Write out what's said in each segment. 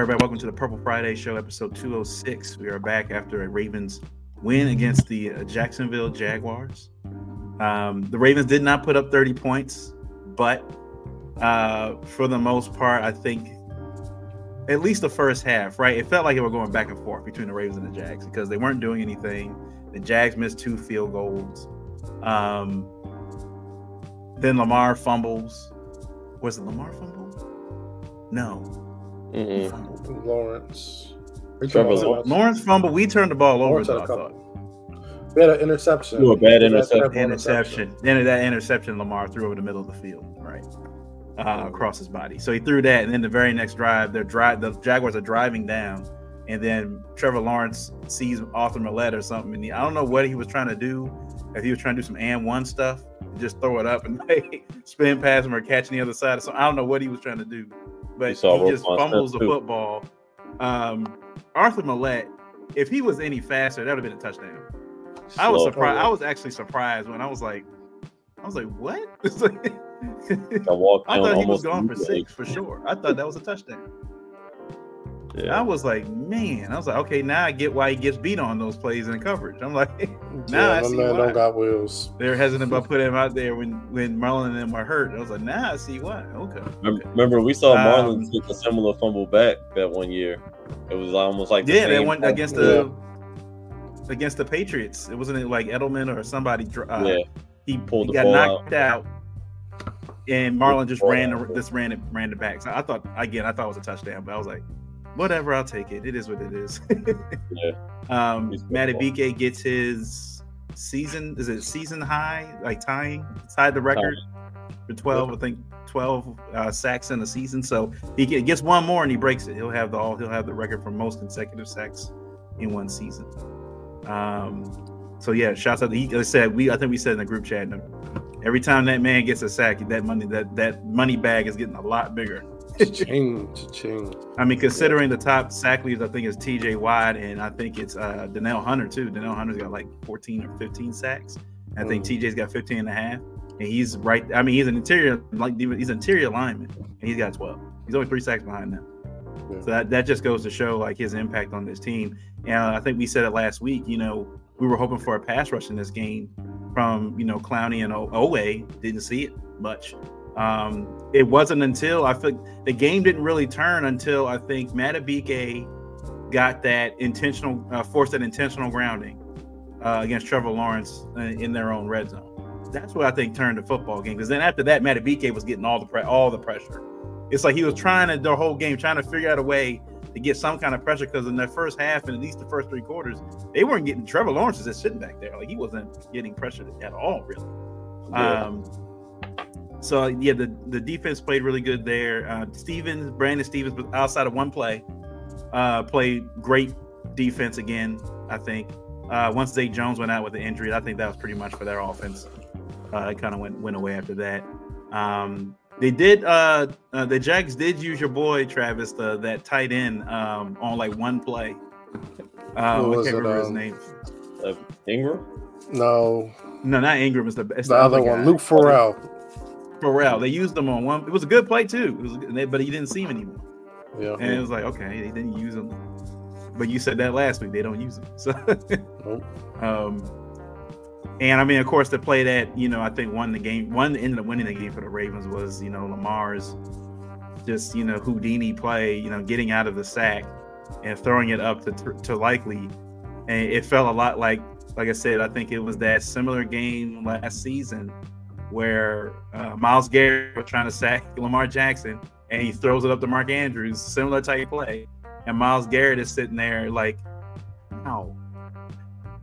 everybody. Welcome to the Purple Friday Show, episode 206. We are back after a Ravens win against the uh, Jacksonville Jaguars. Um, the Ravens did not put up 30 points, but uh, for the most part, I think at least the first half, right? It felt like it were going back and forth between the Ravens and the Jags because they weren't doing anything. The Jags missed two field goals. Um, then Lamar fumbles. Was it Lamar fumble? No. Mm-mm. Fumbled. Lawrence. We Trevor Lawrence. Lawrence fumble. We turned the ball over. Lawrence had though, a I thought. We had an interception. Ooh, a bad We interception. several interception. Then that interception Lamar threw over the middle of the field, right, uh, across his body. So he threw that, and then the very next drive, they're drive the Jaguars are driving down, and then Trevor Lawrence sees Arthur Maulet or something, and he, I don't know what he was trying to do. If he was trying to do some and one stuff, just throw it up and spin past him or catch on the other side. So I don't know what he was trying to do, but he just fumbles the too. football. Um, Arthur Maulet, if he was any faster, that would have been a touchdown. I was surprised. I was actually surprised when I was like, I was like, what? Like, I I thought he was going for six for sure. I thought that was a touchdown. I was like, man, I was like, okay, now I get why he gets beat on those plays in coverage. I'm like, now yeah, I my see man why. don't got wheels. They're hesitant about putting him out there when when Marlon and them were hurt. I was like, now I see why. Okay. Remember, remember we saw Marlon Um, take a similar fumble back that one year. It was almost like the Yeah, they same went against the against the Patriots. It wasn't it like Edelman or somebody. Uh, yeah. he Pulled he the got ball knocked out. and Marlon just ran out. the, this ran it ran it back. So I thought again, I thought it was a touchdown, but I was like, whatever, I'll take it. It is what it is. Yeah. Um, He's Madubuike gets his season is it season high like tying tied the record for twelve I think twelve uh, sacks in the season. So he gets one more and he breaks it. He'll have the all he'll have the record for most consecutive sacks in one season. Um, so yeah, shouts out. He like I said we I think we said in the group chat. Every time that man gets a sack, that money that that money bag is getting a lot bigger. Ching, ching. I mean, considering the top sack I think it's T.J. Watt and I think it's uh Danielle Hunter too. Danielle Hunter's got like 14 or 15 sacks. I think Mm. T.J.'s got 15 and a half, and he's right. I mean, he's an interior like he's an interior lineman, and he's got 12. He's only three sacks behind them. Yeah. So that, that just goes to show like his impact on this team. And I think we said it last week. You know, we were hoping for a pass rush in this game from you know Clowney and O- Owe. Didn't see it much. Um, it wasn't until I think the game didn't really turn until I think Madubuike got that intentional, uh, forced that intentional grounding uh, against Trevor Lawrence uh, in their own red zone. That's what I think turned the football game. Because then after that, Madubuike was getting all the pre- all the pressure. It's like he was trying to the whole game, trying to figure out a way to get some kind of pressure. Because in the first half and at least the first three quarters, they weren't getting Trevor Lawrence is just sitting back there, like he wasn't getting pressured at all, really. Yeah. Um, so yeah, the the defense played really good there. Uh, Stephens, Brandon Stephens, was outside of one play, uh, played great defense again. I think uh, once Zay Jones went out with the injury, I think that was pretty much for their offense. Uh, it kind of went went away after that. Um, they did. Uh, uh, the Jags did use your boy Travis, the, that tight end, um, on like one play. Uh, Who I was can't it, remember his um, name. Uh, Engram? No, No, not Engram. It's the, it's the other one, guy. Luke Farrell. Farrell. They used him on one. It was a good play too. It was, good, but he didn't see him anymore. Yeah. And it was like, okay, they didn't use him. But you said that last week. They don't use him. So, Nope. um, and I mean, of course, the play that you know I think won the game, one ended up winning the game for the Ravens was you know Lamar's just you know Houdini play, you know, getting out of the sack and throwing it up to to Likely, and it felt a lot like like I said, I think it was that similar game last season where uh, Myles Garrett was trying to sack Lamar Jackson and he throws it up to Mark Andrews, similar type play. And Myles Garrett is sitting there like, no,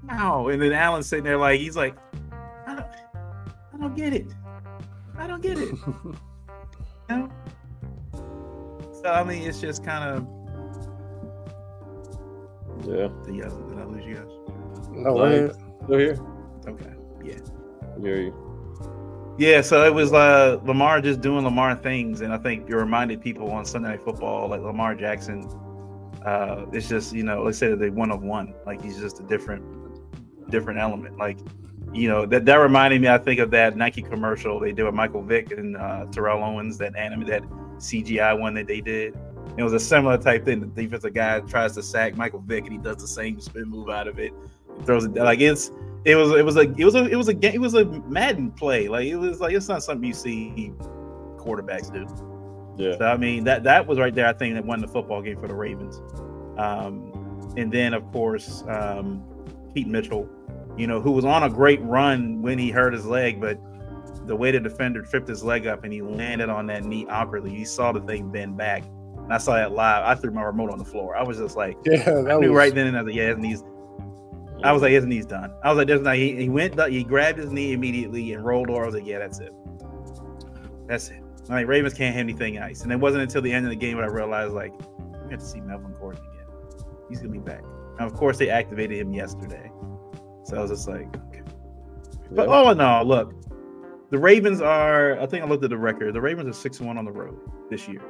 no. And then Allen's sitting there like, he's like, I don't, I don't get it. I don't get it. You know? So, I mean, it's just kind of, Yeah. did, you guys, did I lose you guys? no Like- way. Still here? Okay. Yeah. Hear you. Yeah, so it was uh, Lamar just doing Lamar things, and I think it reminded people on Sunday Night Football, like Lamar Jackson. Uh, it's just you know, let's say that they one of one, like he's just a different, different element. Like, you know, that that reminded me, I think of that Nike commercial they did with Michael Vick and uh, Terrell Owens, that anime, that CGI one that they did, It was a similar type thing. The defensive guy tries to sack Michael Vick, and he does the same spin move out of it. Throws it like it's. It was. It was a. It was a. It was a game. It was a Madden play. Like it was like it's not something you see quarterbacks do. Yeah. So I mean that that was right there. I think that won the football game for the Ravens. Um, and then of course um, Keaton Mitchell, you know, who was on a great run when he hurt his leg, but the way the defender tripped his leg up and he landed on that knee awkwardly. You saw the thing bend back. And I saw that live. I threw my remote on the floor. I was just like, Yeah, that I knew was right then and I was like, yeah, his knees. I was like, his knee's done. I was like, there's not. He, he went, he grabbed his knee immediately and rolled over. I was like, yeah, that's it. That's it. Like Ravens can't have anything ice. And it wasn't until the end of the game that I realized like we have to see Melvin Gordon again. He's gonna be back. And of course they activated him yesterday. So I was just like, okay. But all in all, look, the Ravens are. I think I looked at the record. The Ravens are six and one on the road this year.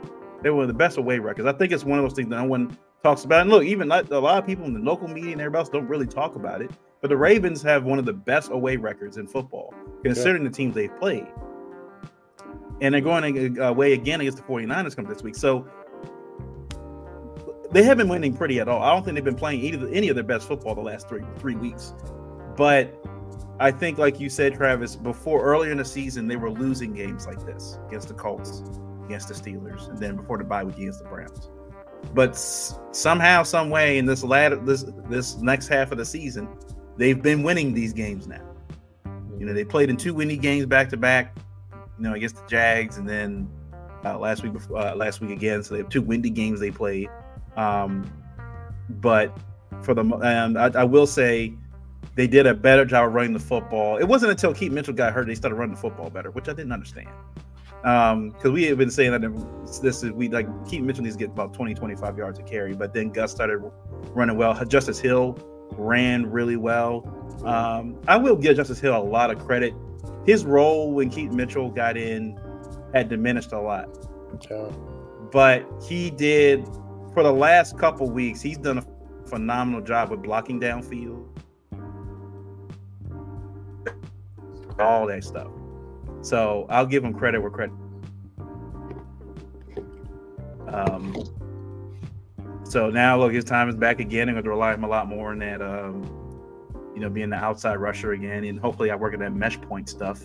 They were the best away records. I think it's one of those things that no one talks about. And look, even like a lot of people in the local media and everybody else don't really talk about it. But the Ravens have one of the best away records in football, considering the teams they've played. And they're going uh, away again against the 49ers come this week. So they haven't been winning pretty at all. I don't think they've been playing either, any of their best football the last three three weeks. But I think, like you said, Travis, before earlier in the season, they were losing games like this against the Colts, against the Steelers, and then before the bye week against the Browns. But somehow, some way, in this latter this this next half of the season, they've been winning these games now. You know, they played in two winning games back to back. You know, against the Jags, and then uh, last week before uh, last week again. So they have two windy games they played. Um, but for the and I, I will say they did a better job running the football. It wasn't until Keaton Mitchell got hurt they started running the football better, which I didn't understand. Um, because we have been saying that this is we like Keaton Mitchell needs to get about 20, 25 yards a carry, but then Gus started running well. Justice Hill ran really well. Um, I will give Justice Hill a lot of credit. His role when Keaton Mitchell got in had diminished a lot yeah. but he did for the last couple weeks. He's done a phenomenal job with blocking downfield, all that stuff. So I'll give him credit where credit. Um, so now look, his time is back again. I'm going to rely on him a lot more on that. Um, you know, being the outside rusher again, and hopefully I work at that mesh point stuff.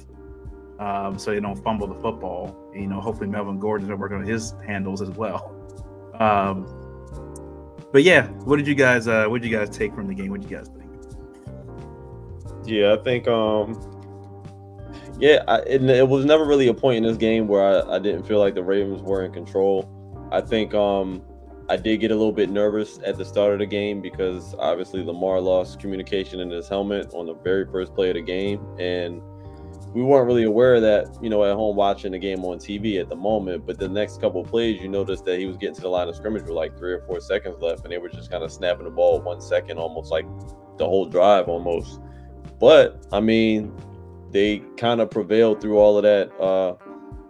Um, so you don't fumble the football. And, you know, hopefully Melvin Gordon's are working on his handles as well. Um, but yeah, what did you guys uh what did you guys take from the game? What did you guys think? Yeah, I think um yeah, I, it, it was never really a point in this game where I, I didn't feel like the Ravens were in control. I think um I did get a little bit nervous at the start of the game because obviously Lamar lost communication in his helmet on the very first play of the game and we weren't really aware of that, you know, at home watching the game on TV at the moment. But the next couple plays, you noticed that he was getting to the line of scrimmage with like three or four seconds left, and they were just kind of snapping the ball one second, almost like the whole drive almost. But I mean, they kind of prevailed through all of that uh,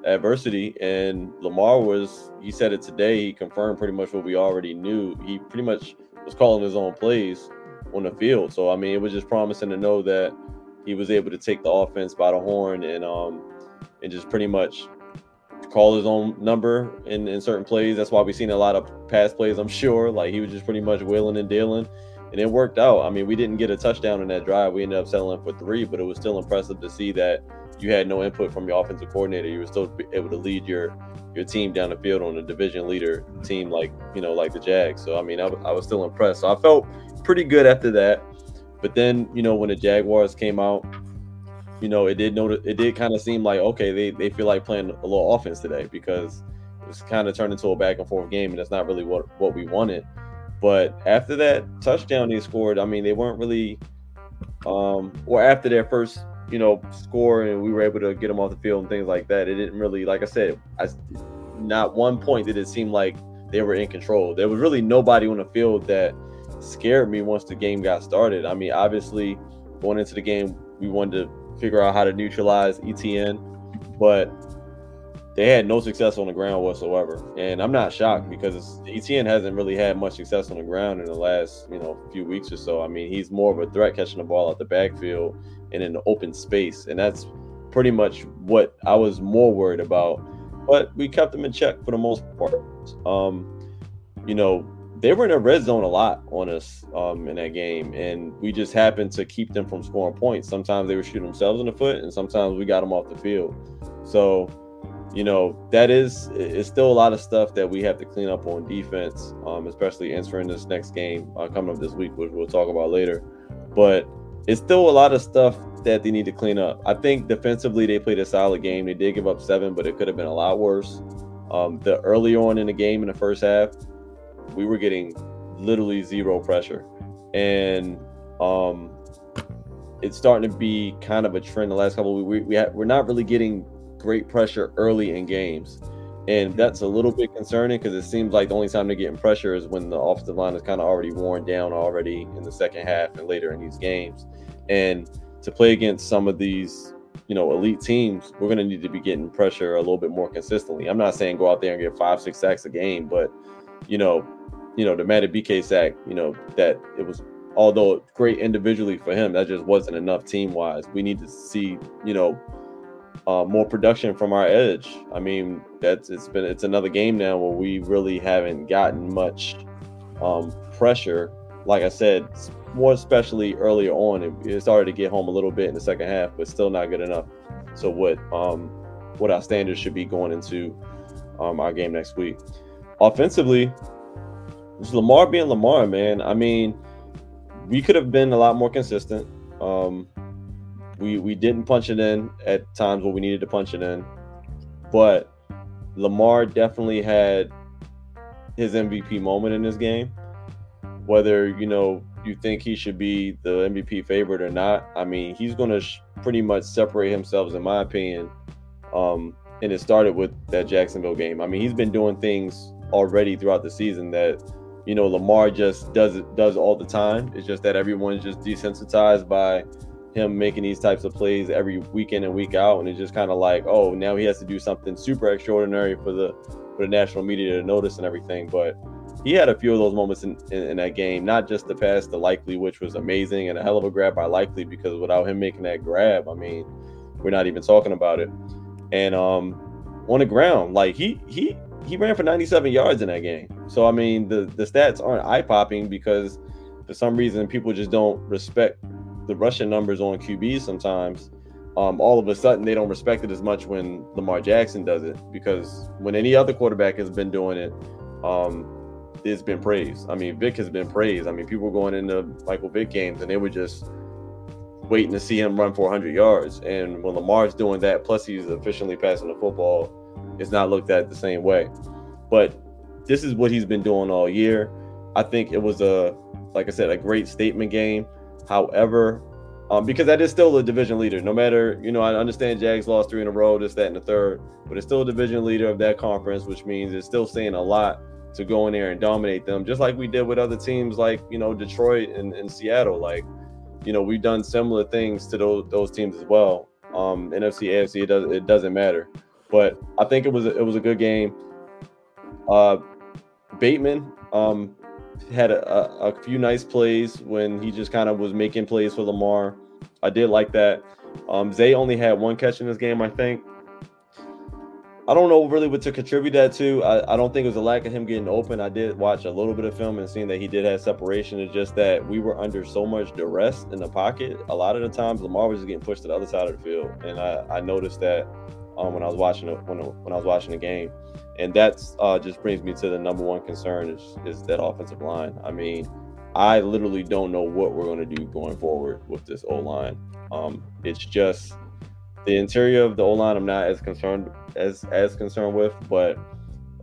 adversity, and Lamar was. He said it today. He confirmed pretty much what we already knew. He pretty much was calling his own plays on the field. So I mean, it was just promising to know that he was able to take the offense by the horn and um and just pretty much call his own number in, in certain plays. That's why we've seen a lot of pass plays, I'm sure. Like he was just pretty much willing and dealing. And it worked out. I mean, we didn't get a touchdown in that drive. We ended up settling for three, but it was still impressive to see that you had no input from your offensive coordinator. You were still able to lead your your team down the field on a division leader team like you know like the Jags. So I mean, I, was still impressed. So I felt pretty good after that. But then you know when the Jaguars came out, you know it did know it did kind of seem like okay they they feel like playing a little offense today because it was kind of turned into a back and forth game and that's not really what what we wanted. But after that touchdown they scored, I mean they weren't really um or after their first you know score and we were able to get them off the field and things like that. It didn't really like I said, I not one point did it seem like they were in control. There was really nobody on the field that scared me once the game got started. I mean, obviously going into the game, we wanted to figure out how to neutralize Etienne, but they had no success on the ground whatsoever. And I'm not shocked because Etienne hasn't really had much success on the ground in the last, you know, few weeks or so. I mean, he's more of a threat catching the ball out the backfield and in the open space. And that's pretty much what I was more worried about. But we kept him in check for the most part. Um, you know, they were in a red zone a lot on us um, in that game, and we just happened to keep them from scoring points. Sometimes they were shooting themselves in the foot, and sometimes we got them off the field. So, you know, that is it's still a lot of stuff that we have to clean up on defense, um, especially entering this next game uh, coming up this week, which we'll talk about later. But it's still a lot of stuff that they need to clean up. I think defensively they played a solid game. They did give up seven, but it could have been a lot worse. Um, the early on in the game in the first half, we were getting literally zero pressure, and um, it's starting to be kind of a trend the last couple. Of weeks. We, we ha- we're not really getting great pressure early in games, and that's a little bit concerning because it seems like the only time they're getting pressure is when the offensive line is kind of already worn down already in the second half and later in these games, and to play against some of these you know elite teams, we're going to need to be getting pressure a little bit more consistently. I'm not saying go out there and get five six sacks a game, but you know you know, the Madubuike sack, you know, that it was although great individually for him, that just wasn't enough team wise. We need to see, you know, uh, more production from our edge. I mean, that's it's been it's another game now where we really haven't gotten much um, pressure. Like I said, more especially earlier on, it, it, started to get home a little bit in the second half, but still not good enough. So what um, what our standards should be going into um, our game next week. Offensively, it's Lamar being Lamar, man. I mean, we could have been a lot more consistent. Um, we we didn't punch it in at times where we needed to punch it in, but Lamar definitely had his MVP moment in this game. Whether you know you think he should be the MVP favorite or not, I mean, he's going to sh- pretty much separate himself, in my opinion. Um, and it started with that Jacksonville game. I mean, he's been doing things already throughout the season that you know Lamar just does it does all the time. It's just that everyone's just desensitized by him making these types of plays every week in and week out, and it's just kind of like, oh, now he has to do something super extraordinary for the for the national media to notice and everything. But he had a few of those moments in, in, in that game, not just the pass to Likely, which was amazing and a hell of a grab by Likely, because without him making that grab, I mean, we're not even talking about it. And um, on the ground, like he he he ran for 97 yards in that game. So I mean, the the stats aren't eye popping because for some reason people just don't respect the rushing numbers on QBs sometimes. Um, all of a sudden they don't respect it as much when Lamar Jackson does it because when any other quarterback has been doing it, um, it's been praised. I mean, Vic has been praised. I mean, people were going into Michael Vick games and they were just waiting to see him run 400 yards. And when Lamar's doing that, plus he's efficiently passing the football, it's not looked at the same way. But this is what he's been doing all year. I think it was a, like I said, a great statement game. However, um, because that is still a division leader. No matter, you know, I understand Jags lost three in a row, this, that, and the third, but it's still a division leader of that conference, which means it's still saying a lot to go in there and dominate them, just like we did with other teams like, you know, Detroit and, and Seattle. Like, you know, we've done similar things to those those teams as well. Um, NFC, AFC, it does it doesn't matter. But I think it was a, it was a good game. Uh, Bateman um, had a, a, few nice plays when he just kind of was making plays for Lamar. I did like that. Um, Zay only had one catch in this game, I think. I don't know really what to contribute that to. I, I don't think it was a lack of him getting open. I did watch a little bit of film and seeing that he did have separation. It's just that we were under so much duress in the pocket. A lot of the times, Lamar was just getting pushed to the other side of the field, and I, I noticed that um, when I was watching it when, when I was watching the game, and that's uh, just brings me to the number one concern is is that offensive line. I mean, I literally don't know what we're going to do going forward with this O line. Um, it's just the interior of the O line. I'm not as concerned as as concerned with, but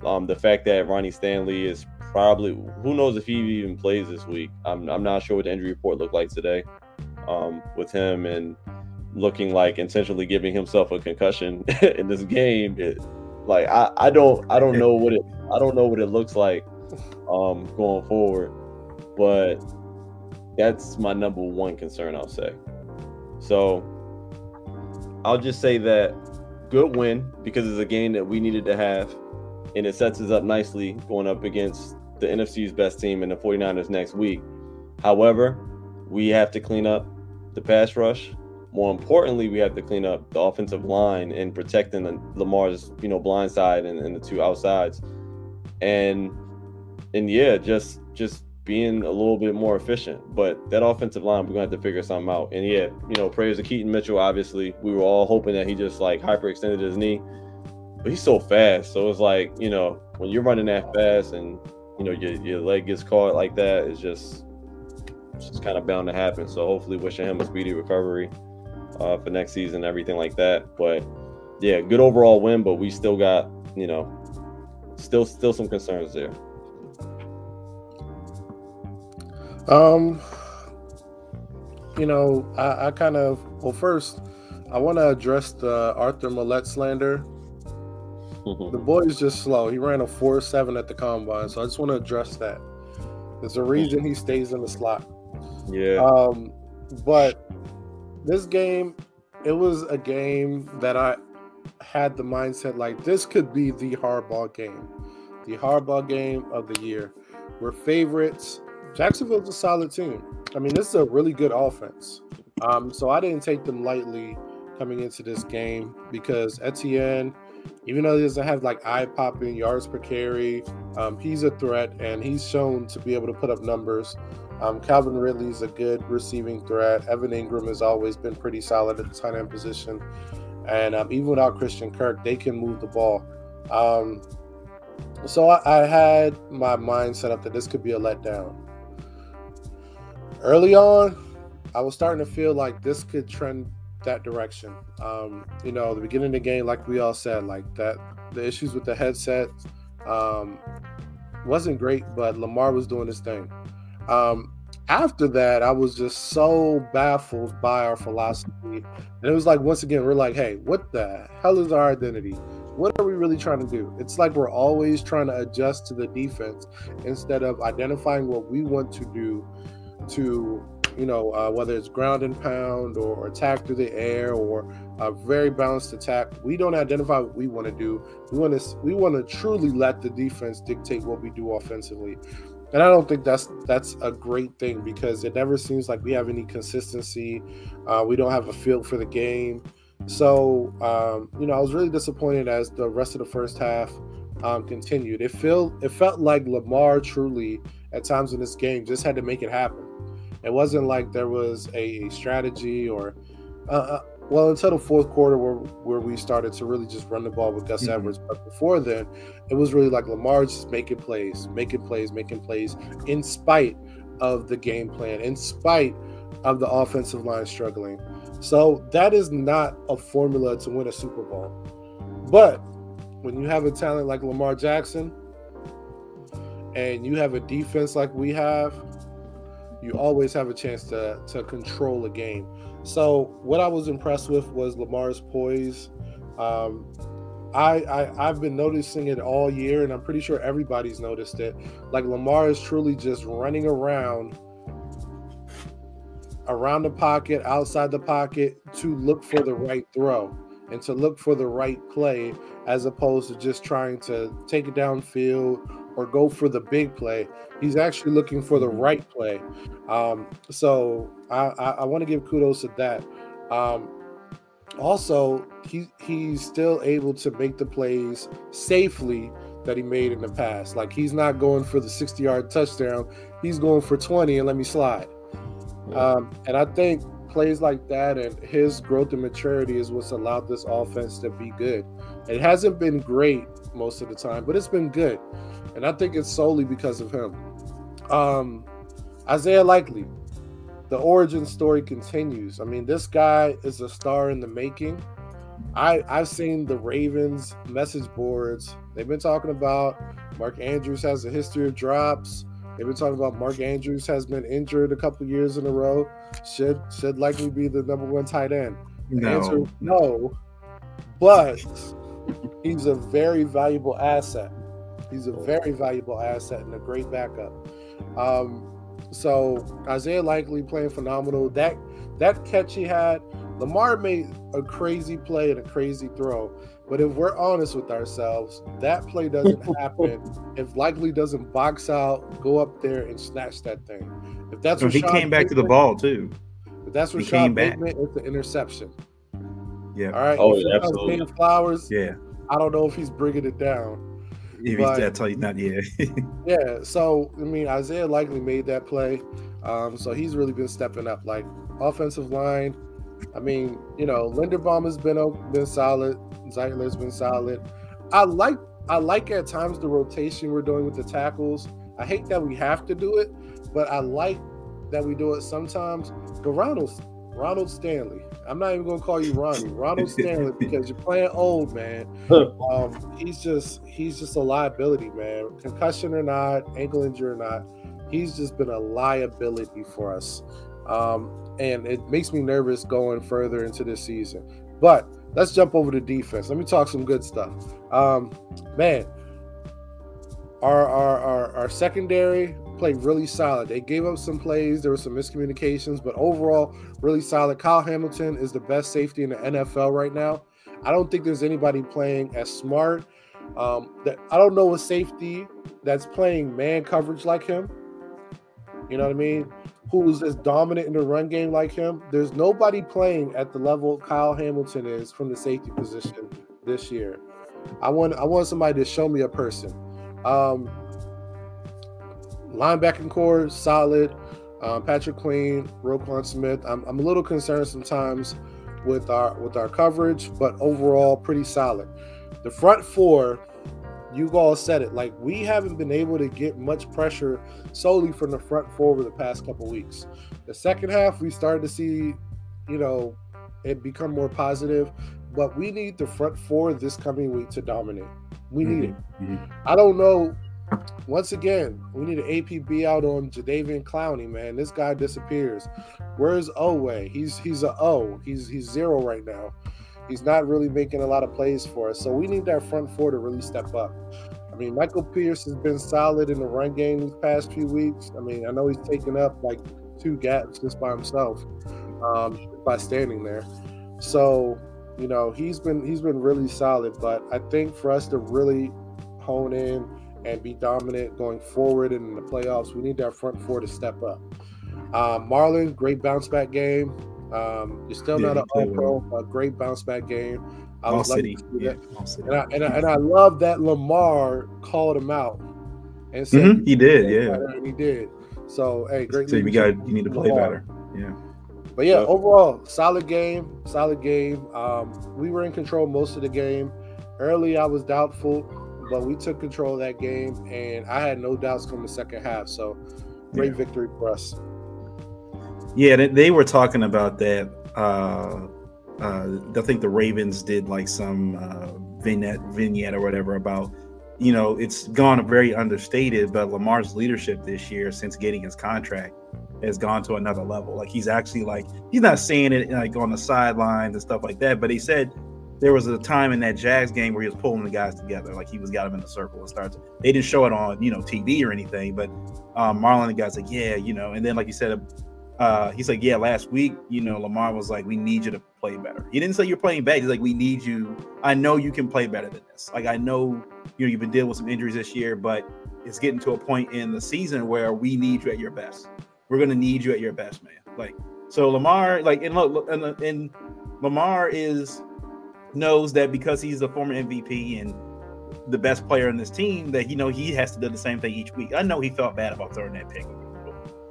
um, the fact that Ronnie Stanley is probably who knows if he even plays this week. I'm I'm not sure what the injury report looked like today um, with him and looking like intentionally giving himself a concussion in this game. It, like I, I don't I don't know what it I don't know what it looks like um going forward, but that's my number one concern I'll say. So I'll just say that good win because it's a game that we needed to have and it sets us up nicely going up against the NFC's best team and the 49ers next week. However, we have to clean up the pass rush more importantly, we have to clean up the offensive line and protecting the, Lamar's, you know, blind side and, and the two outsides. And and yeah, just just being a little bit more efficient. But that offensive line, we're gonna have to figure something out. And yeah, you know, prayers to Keaton Mitchell. Obviously, we were all hoping that he just like hyperextended his knee, but he's so fast. So it's like you know, when you're running that fast and you know your, your leg gets caught like that, it's just it's just kind of bound to happen. So hopefully, wishing him a speedy recovery uh, for next season, everything like that. But yeah, good overall win, but we still got you know, still still some concerns there. Um, you know, I, I kind of well, first, I want to address the Arthur Maulet slander. The boy is just slow. He ran a four seven at the combine, so I just want to address that. There's a reason he stays in the slot. yeah. Um, but this game, it was a game that I had the mindset like this could be the hardball game, the hardball game of the year. We're favorites. Jacksonville's a solid team. I mean, this is a really good offense. Um, so I didn't take them lightly coming into this game because Etienne, even though he doesn't have like eye popping yards per carry, um, he's a threat and he's shown to be able to put up numbers. Um, Calvin Ridley is a good receiving threat. Evan Engram has always been pretty solid at the tight end position. And um, even without Christian Kirk, they can move the ball. Um, so I, I had my mind set up that this could be a letdown. Early on, I was starting to feel like this could trend that direction. Um, you know, the beginning of the game, like we all said, like that, the issues with the headset um, wasn't great, but Lamar was doing his thing. Um, after that, I was just so baffled by our philosophy. And it was like, once again, we're like, hey, what the hell is our identity? What are we really trying to do? It's like we're always trying to adjust to the defense instead of identifying what we want to do to, you know, uh, whether it's ground and pound or attack through the air or a very balanced attack. We don't identify what we want to do. We want to we want to truly let the defense dictate what we do offensively. And I don't think that's that's a great thing because it never seems like we have any consistency. Uh, we don't have a feel for the game. So um, you know, I was really disappointed as the rest of the first half um, continued. It felt it felt like Lamar truly at times in this game just had to make it happen. It wasn't like there was a strategy or uh, uh, well until the fourth quarter where where we started to really just run the ball with Gus Mhm. Edwards. But before then, it was really like Lamar just making plays, making plays, making plays in spite of the game plan, in spite of the offensive line struggling. So that is not a formula to win a Super Bowl. But when you have a talent like Lamar Jackson and you have a defense like we have, you always have a chance to to control a game. So what I was impressed with was Lamar's poise. Um, I, I I've been noticing it all year, and I'm pretty sure everybody's noticed it. Like Lamar is truly just running around around the pocket, outside the pocket to look for the right throw and to look for the right play, as opposed to just trying to take it downfield or go for the big play. He's actually looking for the right play. Um, so I, I, I want to give kudos to that. Um, also, he he's still able to make the plays safely that he made in the past. Like he's not going for the 60 yard touchdown, he's going for 20 and let me slide. Um, and I think plays like that and his growth and maturity is what's allowed this offense to be good. It hasn't been great most of the time, but it's been good. And I think it's solely because of him. Um, Isaiah Likely, the origin story continues. I mean, this guy is a star in the making. I I've seen the Ravens message boards. They've been talking about Mark Andrews has a history of drops. They've been talking about Mark Andrews has been injured a couple years in a row. Should should Likely be the number one tight end. The No, is no, but he's a very valuable asset. He's a very valuable asset and a great backup. Um, so Isaiah Likely playing phenomenal. That that catch he had, Lamar made a crazy play and a crazy throw. But if we're honest with ourselves, that play doesn't happen if Likely doesn't box out, go up there and snatch that thing. If that's So he Rashad came back to the ball too. If that's He Rashad came back. Bateman, it's an interception. Yeah. All right. Oh, yeah, absolutely. Flowers. Yeah. I don't know if he's bringing it down. If but, that's all he's not, yeah. yeah. So I mean, Isaiah Likely made that play. Um, so he's really been stepping up. Like offensive line, I mean, you know, Linderbaum has been been solid. Zeitler's been solid. I like I like at times the rotation we're doing with the tackles. I hate that we have to do it, but I like that we do it sometimes. But Ronald Ronald Stanley, I'm not even gonna call you Ronnie, Ronald Stanley, because you're playing old, man. Um, he's just he's just a liability, man. Concussion or not, ankle injury or not, he's just been a liability for us. Um, and it makes me nervous going further into this season. But let's jump over to defense. Let me talk some good stuff. Um, man, our, our our our secondary played really solid. They gave up some plays. There were some miscommunications, but overall, really solid. Kyle Hamilton is the best safety in the NFL right now. I don't think there's anybody playing as smart. Um, that I don't know a safety that's playing man coverage like him. You know what I mean? Who's as dominant in the run game like him? There's nobody playing at the level Kyle Hamilton is from the safety position this year. I want I want somebody to show me a person. Um, linebacking core solid. Um, Patrick Queen, Roquan Smith. I'm, I'm a little concerned sometimes with our with our coverage, but overall pretty solid. The front four, you all said it. Like we haven't been able to get much pressure solely from the front four over the past couple weeks. The second half, we started to see, you know, it become more positive. But we need the front four this coming week to dominate. We need mm-hmm. it. Mm-hmm. I don't know once again, we need an APB out on Jadeveon Clowney, man. This guy disappears. Where's Oweh? He's he's a O. He's he's zero right now. He's not really making a lot of plays for us. So we need that front four to really step up. I mean, Michael Pierce has been solid in the run game these past few weeks. I mean, I know he's taken up like two gaps just by himself, um, by standing there. So, you know, he's been he's been really solid. But I think for us to really hone in and be dominant going forward and in the playoffs. We need that front four to step up. Um, Marlon, great bounce back game. Um, you're still yeah, not an all pro, a great bounce back game. I was lucky yeah, and, I, and, I, and I love that Lamar called him out and said mm-hmm, he did, yeah, he did. So hey, great. So we got you need to play Lamar. better, yeah. But yeah, overall, solid game, solid game. Um, we were in control most of the game. Early, I was doubtful but we took control of that game, and I had no doubts the second half. So great yeah. victory for us. Yeah, they were talking about that. Uh, uh, I think the Ravens did like some uh, vignette, vignette or whatever about, you know, it's gone very understated, but Lamar's leadership this year since getting his contract has gone to another level. Like he's actually like he's not saying it like on the sidelines and stuff like that, but he said there was a time in that Jags game where he was pulling the guys together, like he was got them in a circle and starts. They didn't show it on you know TV or anything, but um, Marlon the guys like yeah, you know, and then like you said, uh, he's like yeah, last week you know Lamar was like we need you to play better. He didn't say you're playing bad. He's like we need you. I know you can play better than this. Like I know you know you've been dealing with some injuries this year, but it's getting to a point in the season where we need you at your best. We're gonna need you at your best, man. Like so, Lamar, like and look, and, and Lamar is knows that because he's a former MVP and the best player in this team, that you know he has to do the same thing each week. I know he felt bad about throwing that pick.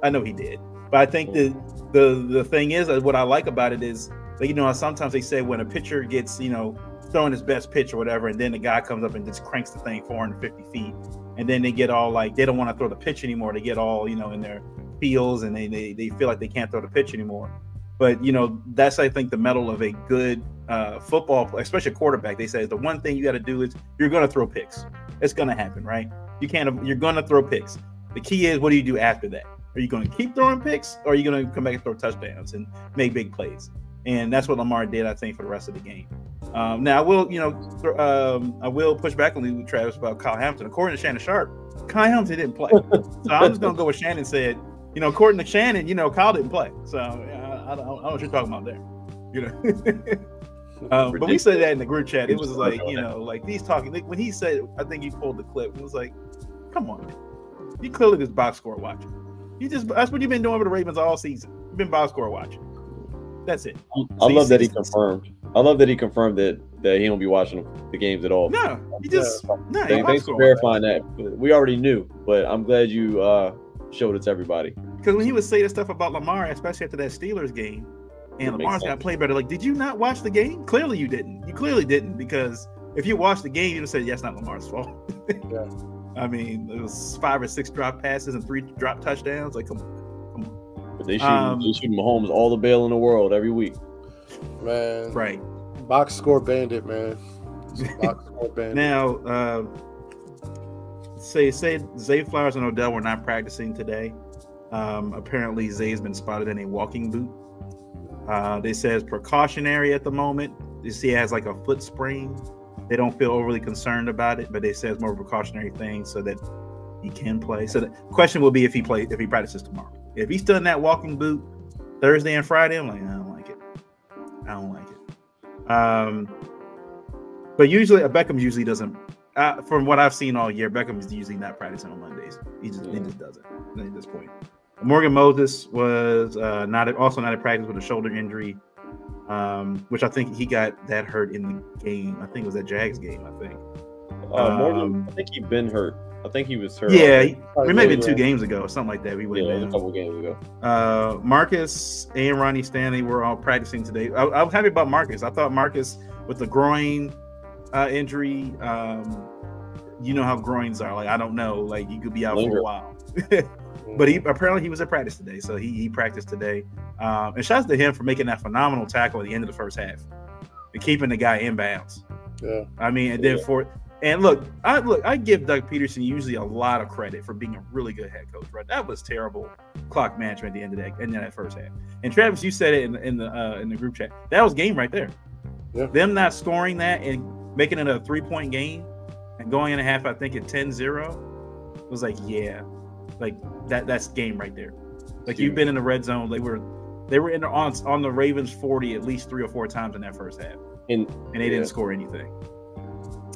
I know he did, but I think the the the thing is uh, what I like about it is that you know sometimes they say when a pitcher gets you know throwing his best pitch or whatever, and then the guy comes up and just cranks the thing 450 feet, and then they get all like they don't want to throw the pitch anymore. They get all you know in their feels and they, they they feel like they can't throw the pitch anymore. But you know that's I think the mettle of a good uh, football, especially quarterback, they say the one thing you got to do is you're going to throw picks. It's going to happen, right? You can't. You're going to throw picks. The key is what do you do after that? Are you going to keep throwing picks, or are you going to come back and throw touchdowns and make big plays? And that's what Lamar did, I think, for the rest of the game. Um, now I will, you know, th- um, I will push back on you, Travis, about Kyle Hamilton. According to Shannon Sharpe, Kyle Hamilton didn't play. so I'm just going to go with Shannon said. You know, according to Shannon, you know, Kyle didn't play. So I, I, don't, I don't know what you're talking about there. You know. Um, but we said that in the group chat. It was like, you know, like he's talking. Like when he said, I think he pulled the clip. It was like, come on. You clearly just box score watching. You just that's what you've been doing with the Ravens all season. You've been box score watching. That's it. I love that he confirmed. I love that he confirmed that that he don't be watching the games at all. No, he just no. He Thank, thanks for verifying that. We already knew, but I'm glad you uh, showed it to everybody. Because when he was saying stuff about Lamar, especially after that Steelers game, and Lamar's got to play better. Like, did you not watch the game? Clearly, you didn't. You clearly didn't because if you watched the game, you'd have said, "Yes, not Lamar's fault." yeah. I mean, it was five or six drop passes and three drop touchdowns. Like, come on, come on. But they shoot, um, they shoot Mahomes all the bail in the world every week. Man, right? Box score bandit, man. Box score bandit. now, uh, say say Zay Flowers and Odell were not practicing today. Um, apparently, Zay's been spotted in a walking boot. Uh, they say it's precautionary at the moment. You see, he has like a foot sprain. They don't feel overly concerned about it, but they say it's more precautionary thing so that he can play. So the question will be if he plays if he practices tomorrow. If he's still in that walking boot Thursday and Friday, I'm like, I don't like it. I don't like it. Um, but usually, uh, Beckham usually doesn't. Uh, from what I've seen all year, Beckham is usually not practicing on Mondays. He just, he just doesn't at this point. Morgan Moses was uh, not also not at practice with a shoulder injury, um, which I think he got that hurt in the game. I think it was that Jags game. I think. Uh, Morgan, um, I think he'd been hurt. I think he was hurt. Yeah, he, maybe two games ago or something like that. We yeah, a couple games ago. Uh, Marcus and Ronnie Stanley were all practicing today. I, I, was happy about Marcus. I thought Marcus with the groin uh, injury. Um, you know how groins are. Like I don't know. Like you could be out Linger. for a while. But he apparently he was at practice today, so he, he practiced today. Um, and shouts to him for making that phenomenal tackle at the end of the first half and keeping the guy in bounds. Yeah, I mean, and then yeah. for and look, I look, I give Doug Pederson usually a lot of credit for being a really good head coach. Right, that was terrible clock management at the end of that end of that first half. And Travis, you said it in, in the uh, in the group chat. That was game right there. Yeah. Them not scoring that and making it a three point game and going in a half, I think at 10-0 was like, yeah, like that that's game right there. Like you've been in the red zone. They were they were in the, on on the Ravens 40 at least three or four times in that first half. And and they yeah. didn't score anything.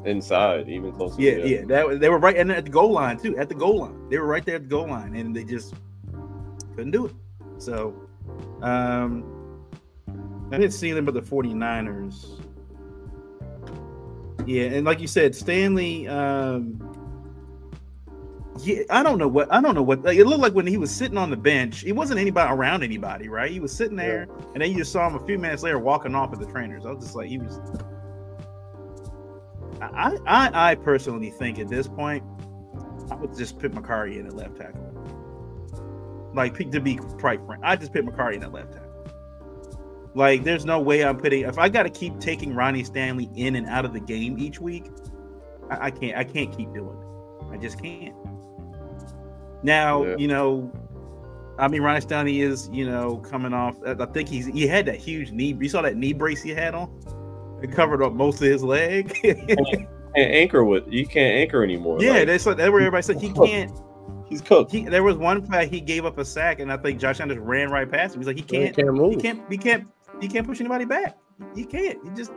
Inside, even closer. Yeah, yeah. That they were right and at the goal line too. At the goal line. They were right there at the goal line and they just couldn't do it. So um I didn't see them but the 49ers. Yeah, and like you said, Stanley um yeah, I don't know what I don't know what like, it looked like when he was sitting on the bench. He wasn't anybody around anybody, right? He was sitting there, yeah. and then you just saw him a few minutes later walking off with the trainers. I was just like, he was. I I, I personally think at this point, I would just put Mekari in at left tackle. Like to be quite frank, I just put Mekari in at left tackle. Like, there's no way I'm putting. If I got to keep taking Ronnie Stanley in and out of the game each week, I, I can't. I can't keep doing it. I just can't. Now, yeah. you know, I mean, Ronnie Stanley is, you know, coming off. I think he's he had that huge knee. You saw that knee brace he had on. It covered up most of his leg. can't anchor with you can't anchor anymore. Yeah, like, that's what that's where everybody said he can't. He's cooked. He, there was one play he gave up a sack, and I think Josh Anderson ran right past him. He's like, he can't, he can't move. He can't, he can't, he can't push anybody back. He can't. He just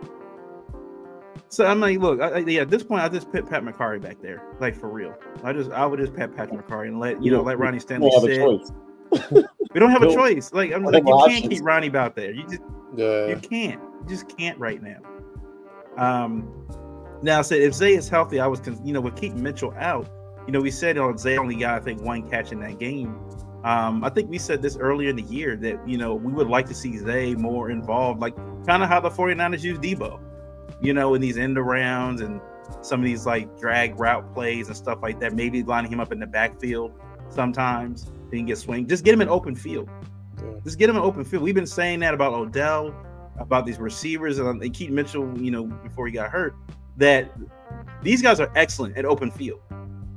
so I'm like, look, I, yeah, at this point, I just put Pat Mekari back there, like for real. I just, I would just pat Patrick Mekari and let you know, let Ronnie Stanley sit. we don't have a choice. Like I'm like, you options. can't keep Ronnie out there. You just, yeah. you can't. You just can't right now. Um, now, I said if Zay is healthy, I was, you know, with Keaton Mitchell out, you know, we said on Zay only got I think one catch in that game. Um, I think we said this earlier in the year that you know we would like to see Zay more involved, like kind of how the 49ers use Deebo you know, in these end arounds and some of these like drag route plays and stuff like that. Maybe lining him up in the backfield sometimes. He can get swing. Just get him in open field. Just get him in open field. We've been saying that about Odell, about these receivers, and, and Keaton Mitchell. You know, before he got hurt, that these guys are excellent at open field.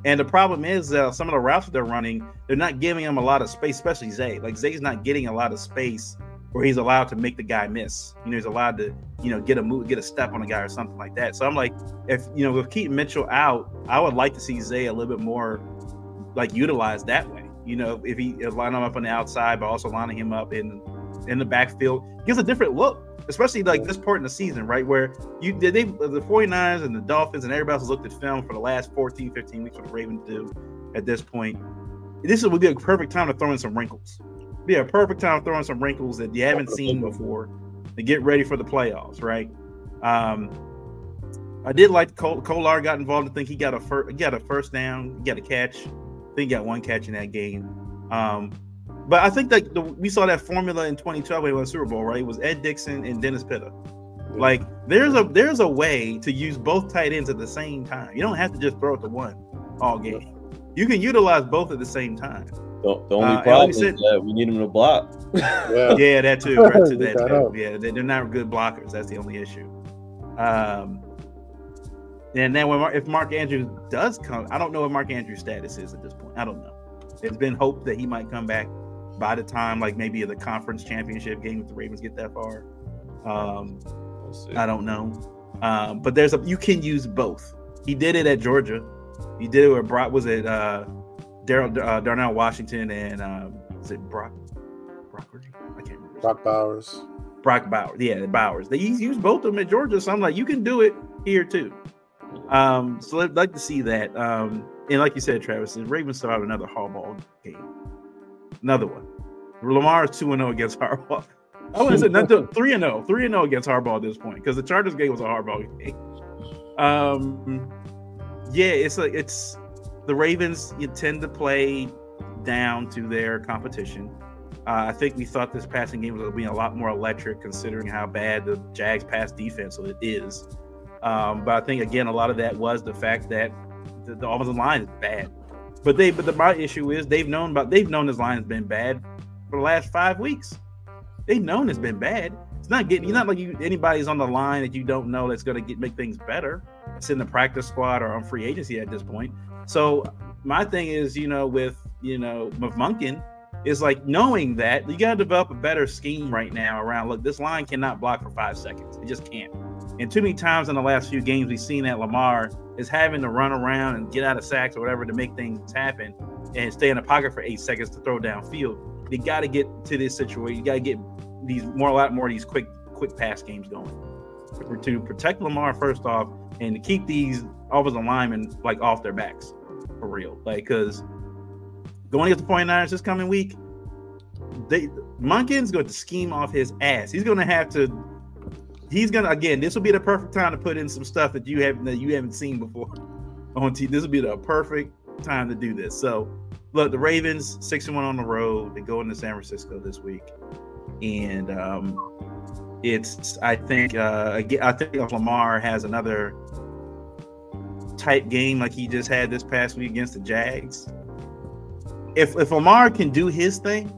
And the problem is uh, some of the routes that they're running, they're not giving him a lot of space, especially Zay. Like Zay's not getting a lot of space where he's allowed to make the guy miss. You know, he's allowed to, you know, get a move, get a step on the guy or something like that. So I'm like, if you know, with Keaton Mitchell out, I would like to see Zay a little bit more like utilized that way. You know, if he line him up on the outside, but also lining him up in in the backfield, gives a different look. Especially like this part in the season, right? Where you they the 49ers and the Dolphins and everybody else looked at film for the last 14, 15 weeks what the Ravens do at this point. This would be a perfect time to throw in some wrinkles be a perfect time throwing some wrinkles that you haven't seen before. to get ready for the playoffs, right? Um, I did like Col- Kolar got involved. I think he got a got a first down, he got a catch. I think he got one catch in that game. Um, but I think that the, we saw that formula in 2012 when he won Super Bowl, right? It was Ed Dickson and Dennis Pitta. Like there's a there's a way to use both tight ends at the same time. You don't have to just throw it to one all game. You can utilize both at the same time. The, the only uh, problem is said, that we need them to block. yeah. yeah, that too. Right to that, that yeah, they're not good blockers. That's the only issue. Um, and then when if Mark Andrews does come, I don't know what Mark Andrews' status is at this point. I don't know. It's been hoped that he might come back by the time, like maybe the conference championship game if the Ravens get that far. Um, we'll I don't know. Um, but there's a you can use both. He did it at Georgia. He did it with Brock. Was it uh, Daryl uh, Darnell Washington and um, is it Brock? Brock? I can't remember. Brock Bowers. Brock Bowers. Yeah, Bowers. They used both of them at Georgia. So I'm like, you can do it here too. Um, so I'd like to see that. Um, and like you said, Travis, the Ravens still have another Harbaugh game. Another one. Lamar is 2 0 against Harbaugh. Oh, is it not 3 0? 3 0 against Harbaugh at this point because the Chargers game was a Harbaugh game. Um, yeah, it's like it's the Ravens. You tend to play down to their competition. Uh, I think we thought this passing game was going to be a lot more electric, considering how bad the Jags pass defense is. Um, but I think again, a lot of that was the fact that the, the offensive line is bad. But they, but the my issue is they've known about they've known this line has been bad for the last five weeks. They've known it's been bad. It's not getting. You're not like you anybody's on the line that you don't know that's going to get make things better. It's in the practice squad or on free agency at this point. So my thing is, you know, with you know, with is like knowing that you got to develop a better scheme right now around. Look, this line cannot block for five seconds. It just can't. And too many times in the last few games, we've seen that Lamar is having to run around and get out of sacks or whatever to make things happen and stay in the pocket for eight seconds to throw downfield. You got to get to this situation. You got to get these more, a lot more of these quick, quick pass games going to protect Lamar first off and to keep these offensive linemen like off their backs for real. Like, because going against the 49ers this coming week, they Monken's going to scheme off his ass. He's going to have to he's gonna again. This will be the perfect time to put in some stuff that you haven't that you haven't seen before on TV. This will be the perfect time to do this. So, look, the Ravens six and one on the road. They go into San Francisco this week, and um, it's I think uh, I think Lamar has another type game like he just had this past week against the Jags. If if Lamar can do his thing,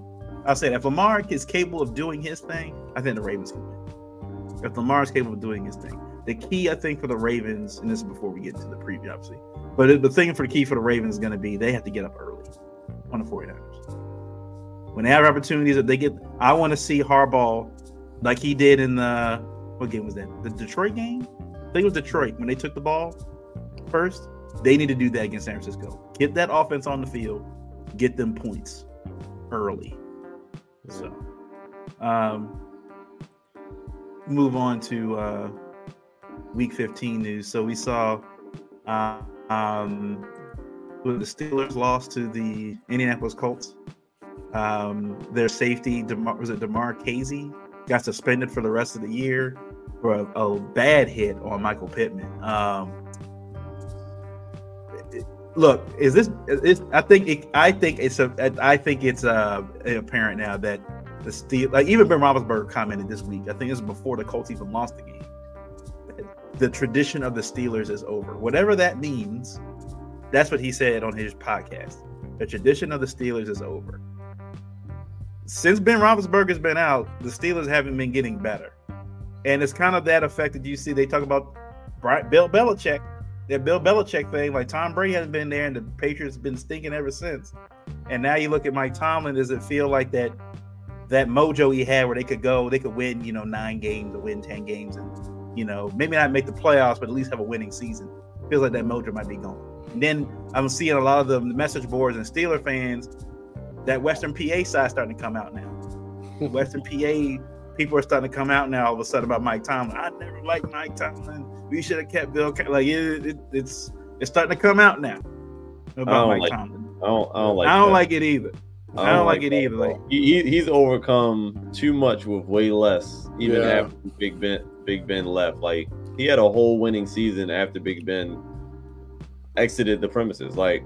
I'll say that if Lamar is capable of doing his thing, I think the Ravens can win if Lamar is capable of doing his thing. The key, I think, for the Ravens, and this is before we get to the preview, obviously, but the thing for the key for the Ravens is going to be they have to get up early on the 49ers. When they have opportunities that they get, I want to see Harbaugh like he did in the, what game was that? The Detroit game? I think it was Detroit when they took the ball first. They need to do that against San Francisco. Get that offense on the field, get them points early. So, um, move on to uh, week 15 news. So we saw uh, um, the Steelers lost to the Indianapolis Colts. Um, their safety, DeMar, was it Damontae Kazee, got suspended for the rest of the year for a, a bad hit on Michael Pittman. Um, look, is this? Is, I think it, I think it's a. I think it's uh, apparent now that the Steel, like even Ben Roethlisberger commented this week. I think this is before the Colts even lost the game. The tradition of the Steelers is over. Whatever that means, that's what he said on his podcast. The tradition of the Steelers is over. Since Ben Roethlisberger's been out, the Steelers haven't been getting better, and it's kind of that effect that you see. They talk about Bill Belichick, that Bill Belichick thing. Like Tom Brady hasn't been there, and the Patriots have been stinking ever since. And now you look at Mike Tomlin. Does it feel like that that mojo he had where they could go, they could win, you know, nine games or win 10 games and, you know, maybe not make the playoffs, but at least have a winning season. Feels like that mojo might be gone. And then I'm seeing a lot of the message boards and Steeler fans, that Western PA side starting to come out now. Western PA people are starting to come out now all of a sudden about Mike Tomlin. I never liked Mike Tomlin. We should have kept Bill. Like it, it, it's it's starting to come out now about Mike like, Tomlin. I don't, I don't like. I don't that. like it either. I don't like it either. Like he, he's overcome too much with way less, even Yeah. after Big Ben Big Ben left. Like he had a whole winning season after Big Ben exited the premises. Like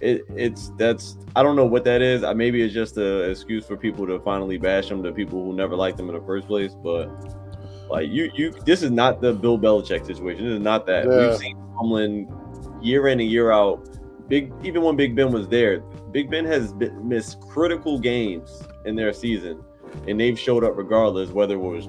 it, it's that's I don't know what that is. Uh, Maybe it's just an excuse for people to finally bash him to people who never liked him in the first place. But like you, you, this is not the Bill Belichick situation. This is not that. Yeah. We've seen Tomlin year in and year out. Big even when Big Ben was there, Big Ben has been, missed critical games in their season, and they've showed up regardless. Whether it was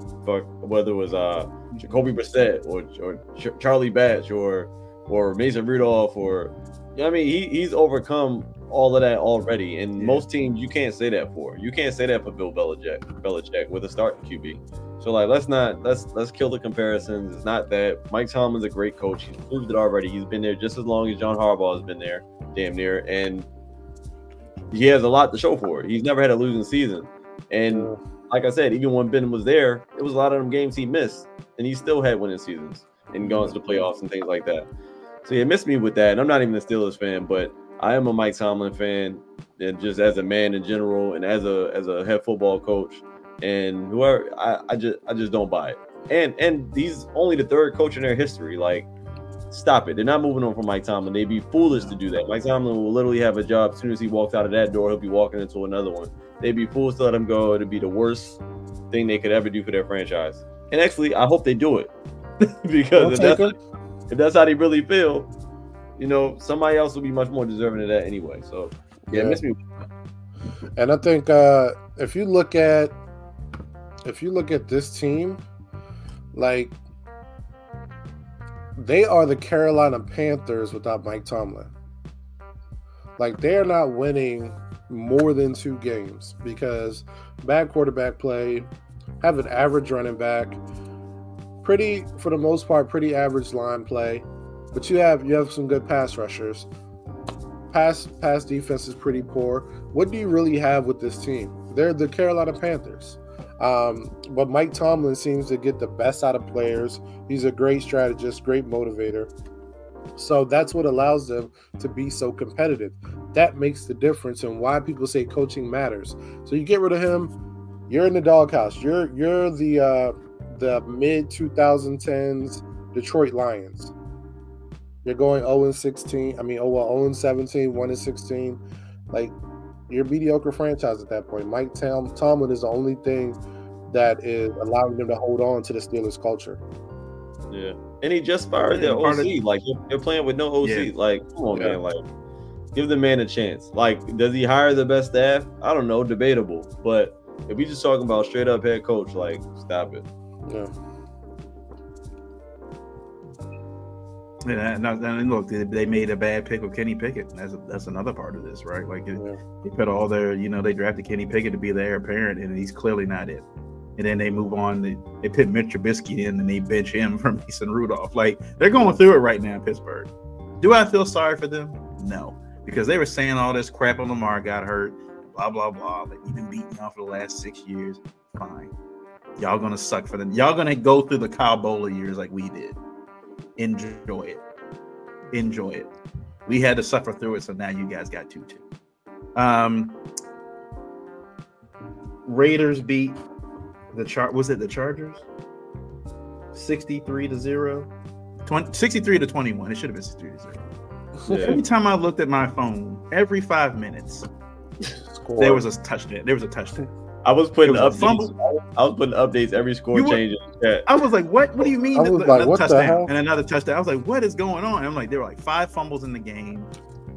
whether it was uh Jacoby Brissett or or Ch- Charlie Batch or or Mason Rudolph or you know I mean he he's overcome all of that already. And Yeah. most teams you can't say that for. You can't say that for Bill Belichick Belichick with a starting QB. So like let's not let's let's kill the comparisons. It's not that Mike Tomlin's a great coach. He's proved it already. He's been there just as long as John Harbaugh has been there, damn near, and he has a lot to show for it. He's never had a losing season. And Yeah. like I said, even when Ben was there, it was a lot of them games he missed, and he still had winning seasons and gone to the playoffs and things like that. So he missed me with that. And I'm not even a Steelers fan, but I am a Mike Tomlin fan, and just as a man in general, and as a as a head football coach, and whoever I, I just I just don't buy it. And and he's only the third coach in their history. Like, stop it. They're not moving on from Mike Tomlin. They'd be foolish to do that. Mike Tomlin will literally have a job as soon as he walks out of that door. He'll be walking into another one. They'd be fools to let him go. It'd be the worst thing they could ever do for their franchise. And actually, I hope they do it because if that's, if that's how they really feel, you know, somebody else will be much more deserving of that anyway. So yeah, Yeah. miss me. And I think uh, if you look at if you look at this team, like they are the Carolina Panthers without Mike Tomlin. Like they are not winning more than two games because bad quarterback play, have an average running back, pretty for the most part, pretty average line play. But you have you have some good pass rushers. Pass pass defense is pretty poor. What do you really have with this team? They're the Carolina Panthers. Um, but Mike Tomlin seems to get the best out of players. He's a great strategist, great motivator. So that's what allows them to be so competitive. That makes the difference and why people say coaching matters. So you get rid of him, you're in the doghouse. You're you're the uh, the mid 2010s Detroit Lions. You're going 0 and 16. I mean, oh well, 0 and 17, 1 and 16. Like you're a mediocre franchise at that point. Mike Tom, Tomlin is the only thing that is allowing them to hold on to the Steelers culture. Yeah, and he just fired Yeah, their OC. of- like they're playing with no OC. Yeah. Like, come on, Yeah. man. Like, give the man a chance. Like, does he hire the best staff? I don't know, debatable. But if we just talking about straight up head coach, like, stop it. Yeah. And, and and look, they, they made a bad pick with Kenny Pickett. That's that's another part of this, right? Like it, Yeah. they put all their, you know, they drafted Kenny Pickett to be their heir apparent, and he's clearly not it. And then they move on. They, they put Mitch Trubisky in, and they bench him for Mason Rudolph. Like they're going through it right now in Pittsburgh. Do I feel sorry for them? No, because they were saying all this crap on Lamar got hurt, blah blah blah. But you've been beating y'all for the last six years. Fine, y'all gonna suck for them. Y'all gonna go through the Kyle Boller years like we did. Enjoy it. Enjoy it. We had to suffer through it, so now you guys got to too. Um, Raiders beat the chart. Was it the Chargers? Sixty-three to zero. 20, 63 to 21. It should have been 63 to 0. Yeah. Every time I looked at my phone, every five minutes, Score. there was a touchdown. There was a touchdown. I was putting It was updates. I was putting updates every score You were- change in the chat. I was like, what? What do you mean? I was Another like, what the touchdown hell? And another touchdown. I was like, what is going on? And I'm like, there were like five fumbles in the game.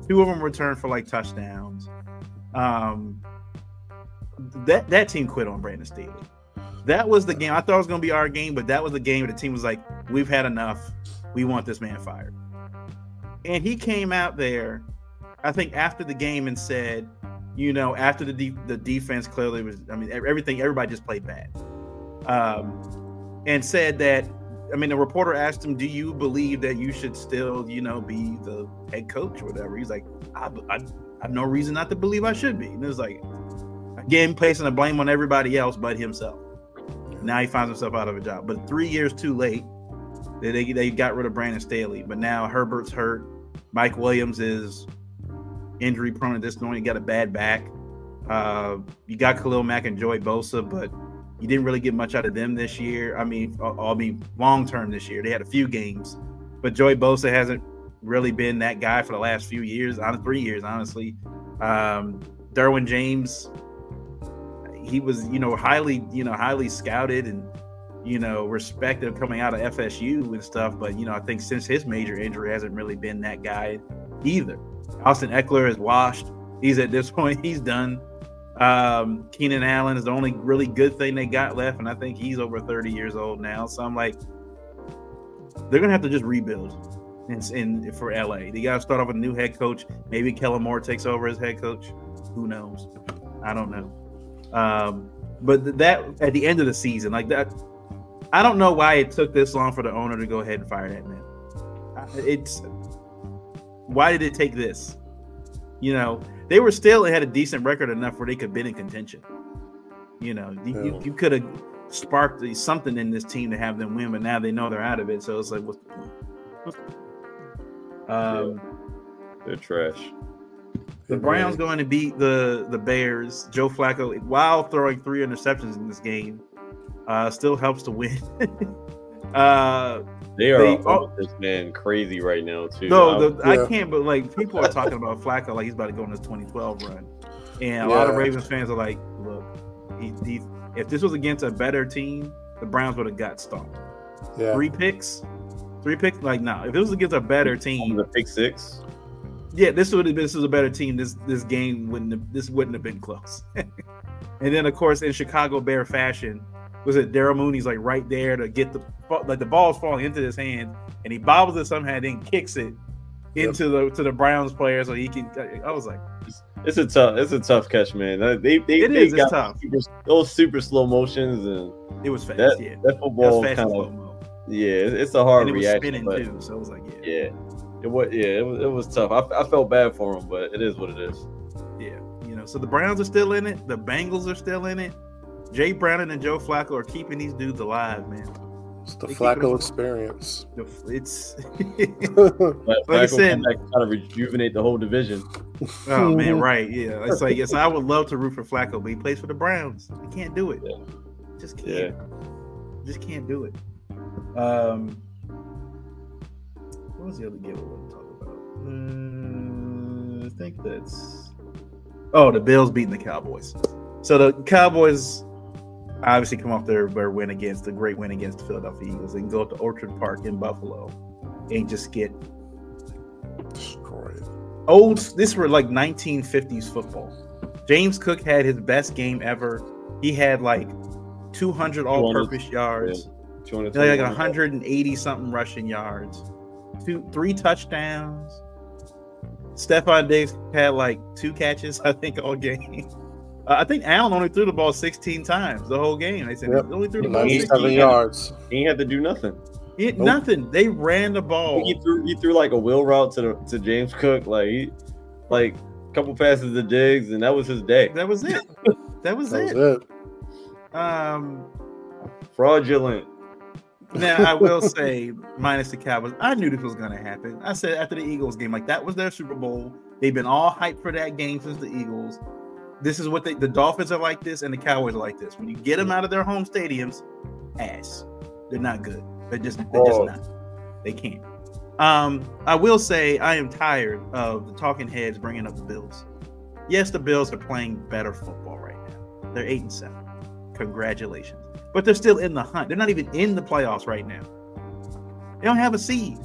Two of them returned for like touchdowns. Um, that that team quit on Brandon Staley. That was the game. I thought it was going to be our game, but that was the game. where The team was like, we've had enough. We want this man fired. And he came out there, I think after the game and said, you know, after the de- the defense clearly was, I mean, everything, everybody just played bad. Um, and said that, I mean, the reporter asked him, do you believe that you should still, you know, be the head coach or whatever? He's like, I, I, I have no reason not to believe I should be. And it was like, again, placing the blame on everybody else but himself. Now he finds himself out of a job. But three years too late, they, they got rid of Brandon Staley. But now Herbert's hurt. Mike Williams is injury prone at this point. He got a bad back. Uh, you got Khalil Mack and Joey Bosa, but you didn't really get much out of them this year. I mean, I mean, long term this year, they had a few games, but Joey Bosa hasn't really been that guy for the last few years, on three years, honestly. Um, Derwin James, he was, you know, highly, you know, highly scouted and, you know, respected coming out of FSU and stuff. But, you know, I think since his major injury hasn't really been that guy either. Austin Ekeler is washed. He's at this point, he's done. Um, Keenan Allen is the only really good thing they got left, and I think he's over 30 years old now. So I'm like, they're gonna have to just rebuild. In, in for LA, they got to start off with a new head coach. Maybe Kellen Moore takes over as head coach. Who knows? I don't know. Um, but that at the end of the season, like that, I don't know why it took this long for the owner to go ahead and fire that man. It's why did it take this? You know, they were still had a decent record enough where they could have been in contention. You know, you, you, you could have sparked something in this team to have them win, but now they know they're out of it. So it's like, what's the point? What's the point? Um, yeah. They're trash. The Browns going to beat the the Bears. Joe Flacco, while throwing three interceptions in this game, uh, still helps to win. uh, they are they, oh, this man crazy right now too. No, the, yeah. I can't. But like people are talking about Flacco like he's about to go on his 2012 run, and a yeah. lot of Ravens fans are like, look, he, he, if this was against a better team, the Browns would have got stomped. Yeah. Three picks, three picks. Like no, if it was against a better team, the pick six. Yeah, this would have been. This was a better team. This this game wouldn't. Have, this wouldn't have been close. and then of course in Chicago Bear fashion, was it Darnell Mooney's like right there to get the like the ball's falling into his hand and he bobbles it somehow, and then kicks it into yep. the to the Browns player so he can. I was like, it's a tough, it's a tough catch, man. They they, it they is, got tough. Super, those super slow motions and it was fast. That, yeah, that football kind of yeah, it's a hard and it reaction. Was spinning too, so I was like, yeah, yeah, it was yeah, it was it was tough. I, I felt bad for him, but it is what it is. Yeah, you know, so the Browns are still in it. The Bengals are still in it. Jay Brown and Joe Flacco are keeping these dudes alive, man. It's the they Flacco experience. It's like I said, kind of rejuvenate the whole division. Oh man, right? Yeah, it's like yes, I would love to root for Flacco, but he plays for the Browns. I can't do it. Yeah. Just can't. Yeah. Just can't do it. Um, what was the other game we want to talk about? Uh, I think that's. Oh, the Bills beating the Cowboys. So the Cowboys obviously come off their, their win against the great win against the Philadelphia Eagles and go to Orchard Park in Buffalo and just get destroyed. Old, this were like 1950s football. James Cook had his best game ever. He had like 200 all-purpose yards, yeah. like 180 something rushing yards, two, three touchdowns. Stefon Diggs had like two catches, I think, all game. Uh, I think Allen only threw the ball 16 times the whole game. They said yep. only threw the ball 97 yards. He had to do nothing. He nope. Nothing. They ran the ball. He threw, he threw like a wheel route to the, to James Cook, like he, like a couple passes to Diggs, and that was his day. That was it. That was, that it. was it. Um, fraudulent. Now I will say, minus the Cowboys, I knew this was going to happen. I said after the Eagles game, like that was their Super Bowl. They've been all hyped for that game since the Eagles this is what they, the Dolphins are like this and the Cowboys are like this. When you get them out of their home stadiums, ass. They're not good. They're just they're just not. They can't. Um, I will say I am tired of the talking heads bringing up the Bills. Yes, the Bills are playing better football right now. They're eight and seven. Congratulations, but they're still in the hunt. They're not even in the playoffs right now. They don't have a seed.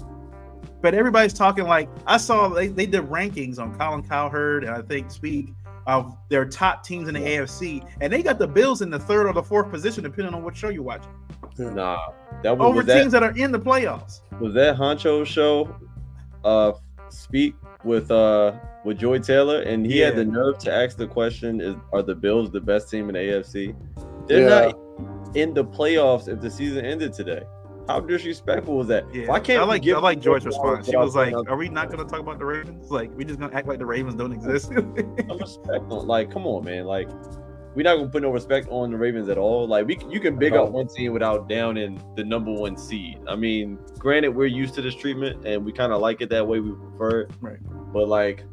But everybody's talking like I saw they, they did rankings on Colin Cowherd and I think Speak of their top teams in the AFC, and they got the Bills in the third or the fourth position, depending on what show you're watching. Nah, that was, over was teams that, that, are in the playoffs. Was that Honcho show? Uh, speak with uh with Joy Taylor, and he yeah. had the nerve to ask the question: "Is are the Bills the best team in the AFC?" They're yeah. not in the playoffs if the season ended today. How disrespectful was that? Yeah. Why can't I like I like George's response? She was like, "Are we not going to talk about the Ravens? Like, we just going to act like the Ravens don't exist?" respect on, like, come on, man. Like, we're not going to put no respect on the Ravens at all. Like, we you can big up one team without downing the number one seed. I mean, granted, we're used to this treatment and we kind of like it that way. We prefer it, right? But like,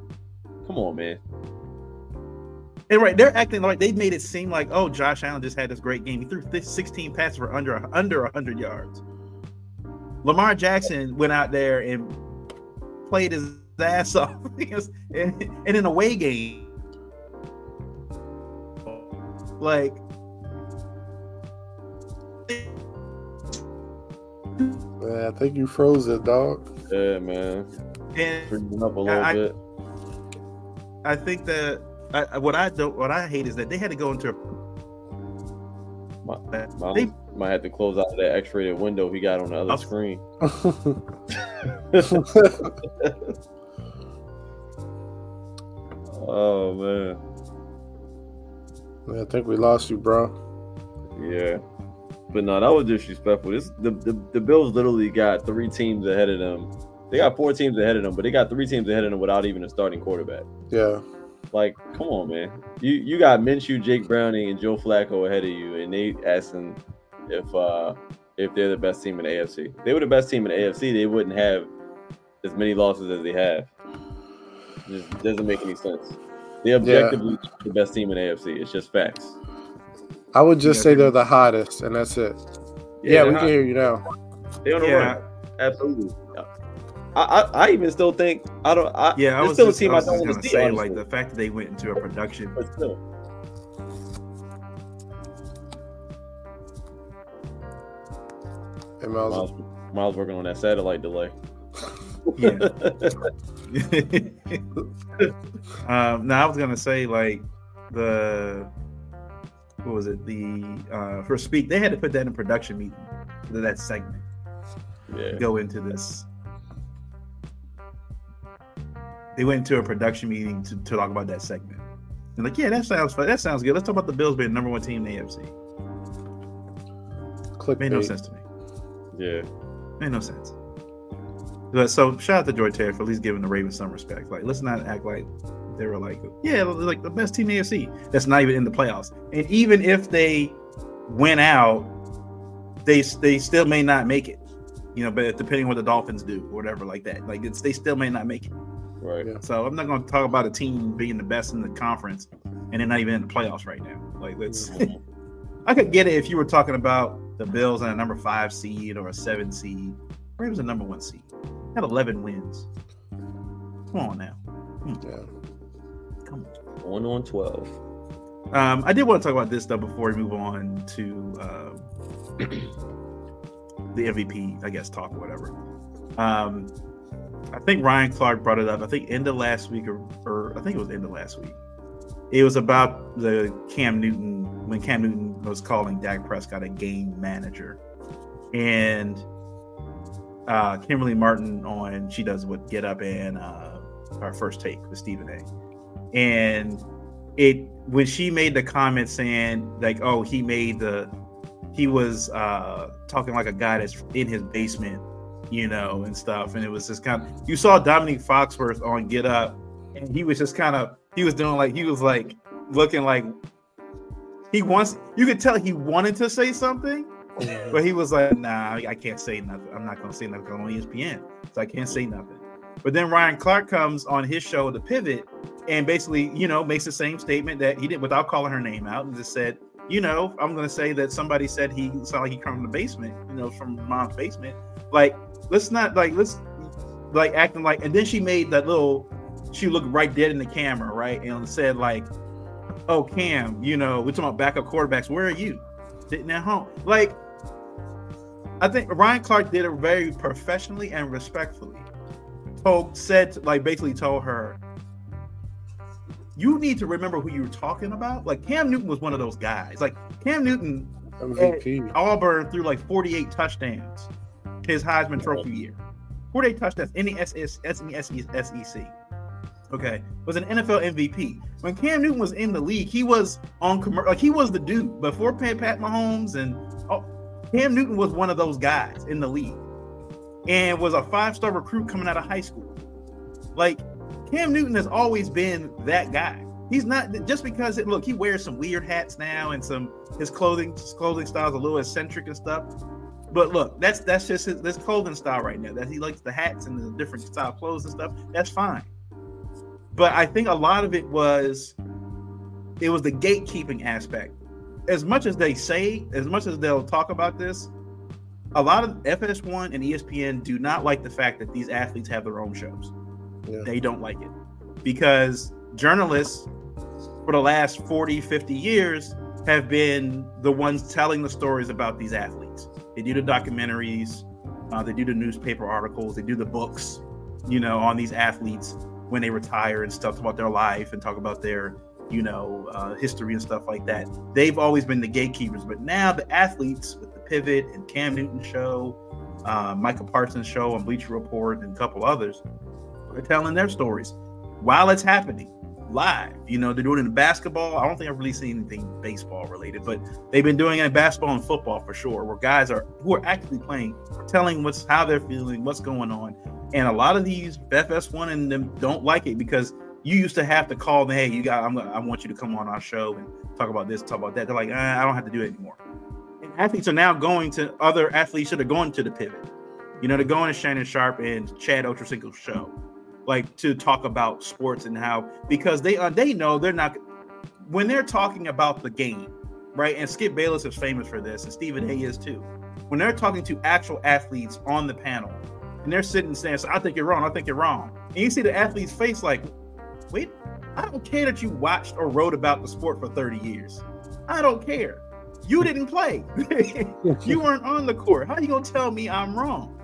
come on, man. And right, they're acting like they made it seem like, oh, Josh Allen just had this great game. He threw 16 passes for under under 100 yards. Lamar Jackson went out there and played his ass off and in a away game. Like, man, I think you froze it, dog. Yeah, man. And up a little I, bit. I think that I, what I don't, what I hate is that they had to go into. A, Miles they, might have to close out that X-rated window he got on the other I'll, screen. oh man. I think we lost you, bro. Yeah. But no, that was disrespectful. This the, the, the Bills literally got three teams ahead of them. They got four teams ahead of them, but they got three teams ahead of them without even a starting quarterback. Yeah. Like, come on, man. You you got Minshew, Jake Browning, and Joe Flacco ahead of you, and they asking if uh if they're the best team in the AFC. If they were the best team in the AFC, they wouldn't have as many losses as they have. It just doesn't make any sense. They objectively yeah. the best team in AFC. It's just facts. I would just yeah, say they're the hottest, and that's it. Yeah, yeah we hot. can hear you now. They on the yeah. run. Absolutely. I, I, I, even still think I don't. I, yeah, I was still just, a team I, I don't want to see. Say, like the fact that they went into a production. But still. Hey, Miles. Miles, Miles working on that satellite delay. yeah. um, now I was gonna say like the what was it the uh for speak they had to put that in production meeting for that segment yeah. go into this they went into a production meeting to, to talk about that segment and like yeah that sounds fun. that sounds good let's talk about the bills being the number one team in the afc Click made no sense to me yeah made no sense but so shout out to Joy Taylor for at least giving the Ravens some respect. Like, let's not act like they were like, yeah, like the best team in the AFC. That's not even in the playoffs. And even if they went out, they they still may not make it. You know, but depending on what the Dolphins do, or whatever like that. Like it's they still may not make it. Right. So I'm not going to talk about a team being the best in the conference and they're not even in the playoffs right now. Like let's. Mm-hmm. I could get it if you were talking about the Bills and a number five seed or a seven seed. Ravens a number one seed. Had 11 wins. Come on now. Hmm. Yeah. Come on. One on 12. Um, I did want to talk about this though before we move on to um, the MVP, I guess, talk or whatever. Um, I think Ryan Clark brought it up. I think end of last week, or, or I think it was end of last week. It was about the Cam Newton when Cam Newton was calling Dak Prescott a game manager, and uh, Kimberly Martin on she does what Get Up and uh, our first take with Stephen A. And it when she made the comment saying like, oh, he made the he was uh, talking like a guy that's in his basement, you know, and stuff. And it was just kind of you saw Dominique Foxworth on Get Up, and he was just kind of he was doing like he was like looking like he wants you could tell he wanted to say something but he was like, nah, I can't say nothing. I'm not gonna say nothing on ESPN. So I can't say nothing. But then Ryan Clark comes on his show, The Pivot, and basically, you know, makes the same statement that he did without calling her name out and just said, you know, I'm gonna say that somebody said he sounded like he come from the basement, you know, from mom's basement. Like, let's not like let's like acting like and then she made that little she looked right dead in the camera, right? And said, like, oh Cam, you know, we're talking about backup quarterbacks. Where are you? Sitting at home. Like I think Ryan Clark did it very professionally and respectfully. Told said like basically told her, you need to remember who you were talking about. Like Cam Newton was one of those guys. Like Cam Newton MVP. Auburn threw like 48 touchdowns his Heisman Trophy year. 48 touchdowns in the SEC. Okay, was an NFL MVP. When Cam Newton was in the league, he was on commercial. Like he was the dude before Pat, Pat Mahomes and oh, Cam Newton was one of those guys in the league and was a five star recruit coming out of high school. Like, Cam Newton has always been that guy. He's not just because it, look, he wears some weird hats now and some his clothing his clothing style is a little eccentric and stuff. But look, that's that's just his this clothing style right now. That he likes the hats and the different style clothes and stuff. That's fine. But I think a lot of it was it was the gatekeeping aspect. As much as they say, as much as they'll talk about this, a lot of FS1 and ESPN do not like the fact that these athletes have their own shows. Yeah. They don't like it because journalists for the last 40, 50 years have been the ones telling the stories about these athletes. They do the documentaries, uh, they do the newspaper articles, they do the books, you know, on these athletes when they retire and stuff about their life and talk about their, you know, uh, history and stuff like that. They've always been the gatekeepers, but now the athletes with the Pivot and Cam Newton show, uh, Micah Parsons show on Bleacher Report, and a couple others, they're telling their stories while it's happening live. You know, they're doing it in basketball. I don't think I've really seen anything baseball related, but they've been doing it in basketball and football for sure, where guys are who are actively playing, telling what's how they're feeling, what's going on. And a lot of these FS1 and them don't like it because you used to have to call them, hey, you got I'm I want you to come on our show and talk about this, talk about that. They're like, eh, I don't have to do it anymore. And athletes are now going to other athletes that are going to the pivot. You know, they're going to Shannon Sharpe and Chad Ochocinco's show like to talk about sports and how because they uh, they know they're not when they're talking about the game, right? And Skip Bayless is famous for this, and Stephen A is too. When they're talking to actual athletes on the panel, and they're sitting and saying, so "I think you're wrong. I think you're wrong," and you see the athlete's face like, "Wait, I don't care that you watched or wrote about the sport for 30 years. I don't care. You didn't play. you weren't on the court. How are you gonna tell me I'm wrong?"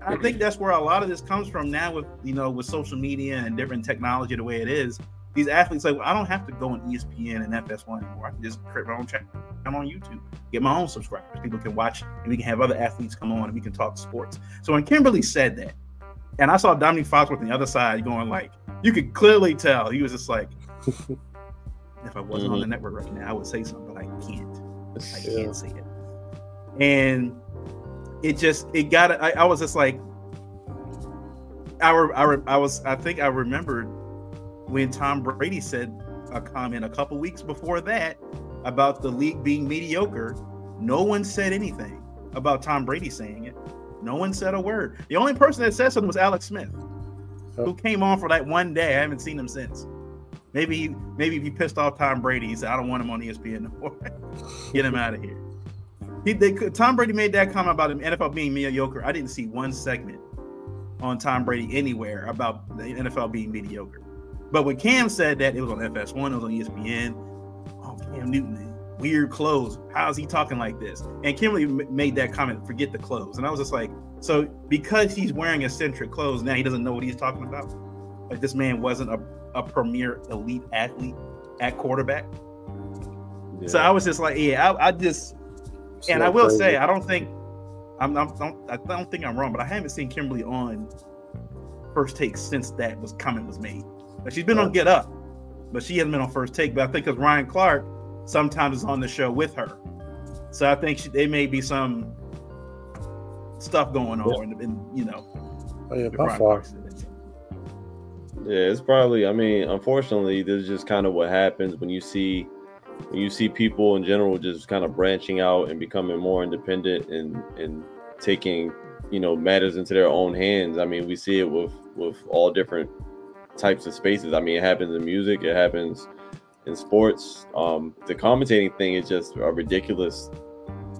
I think that's where a lot of this comes from now with you know with social media and different technology the way it is. These athletes like well, I don't have to go on ESPN and FS1 anymore. I can just create my own channel I'm on YouTube, get my own subscribers. People can watch and we can have other athletes come on and we can talk sports. So when Kimberly said that, and I saw Dominique Foxworth on the other side going like, you could clearly tell he was just like, if I wasn't mm-hmm. on the mm-hmm. network right now, I would say something, but I can't. I can't say it. And it just it got I, I was just like I, I, I was I think I remembered when Tom Brady said a comment a couple weeks before that about the league being mediocre. No one said anything about Tom Brady saying it. No one said a word. The only person that said something was Alex Smith, who came on for that one day. I haven't seen him since. Maybe he maybe he pissed off Tom Brady. He said, "I don't want him on ESPN no more. Get him out of here." He, they, Tom Brady made that comment about him NFL being mediocre. I didn't see one segment on Tom Brady anywhere about the NFL being mediocre. But when Cam said that, it was on FS1, it was on ESPN. Oh, Cam Newton, weird clothes. How is he talking like this? And Kimberly made that comment, forget the clothes. And I was just like, so because he's wearing eccentric clothes, now he doesn't know what he's talking about? Like this man wasn't a, a premier elite athlete at quarterback. Yeah. So I was just like, yeah, I, I just and I will crazy. say, I don't think I'm, I'm don't, I don't think I'm wrong, but I haven't seen Kimberly on first take since that was comment was made. Like she's been on Get Up, but she hasn't been on first take. But I think because Ryan Clark sometimes is on the show with her, so I think she, there may be some stuff going on, yeah. and, and you know. Oh yeah, by far. Yeah, it's probably. I mean, unfortunately, this is just kind of what happens when you see when you see people in general just kind of branching out and becoming more independent and and taking you know matters into their own hands i mean we see it with with all different types of spaces i mean it happens in music it happens in sports um the commentating thing is just a ridiculous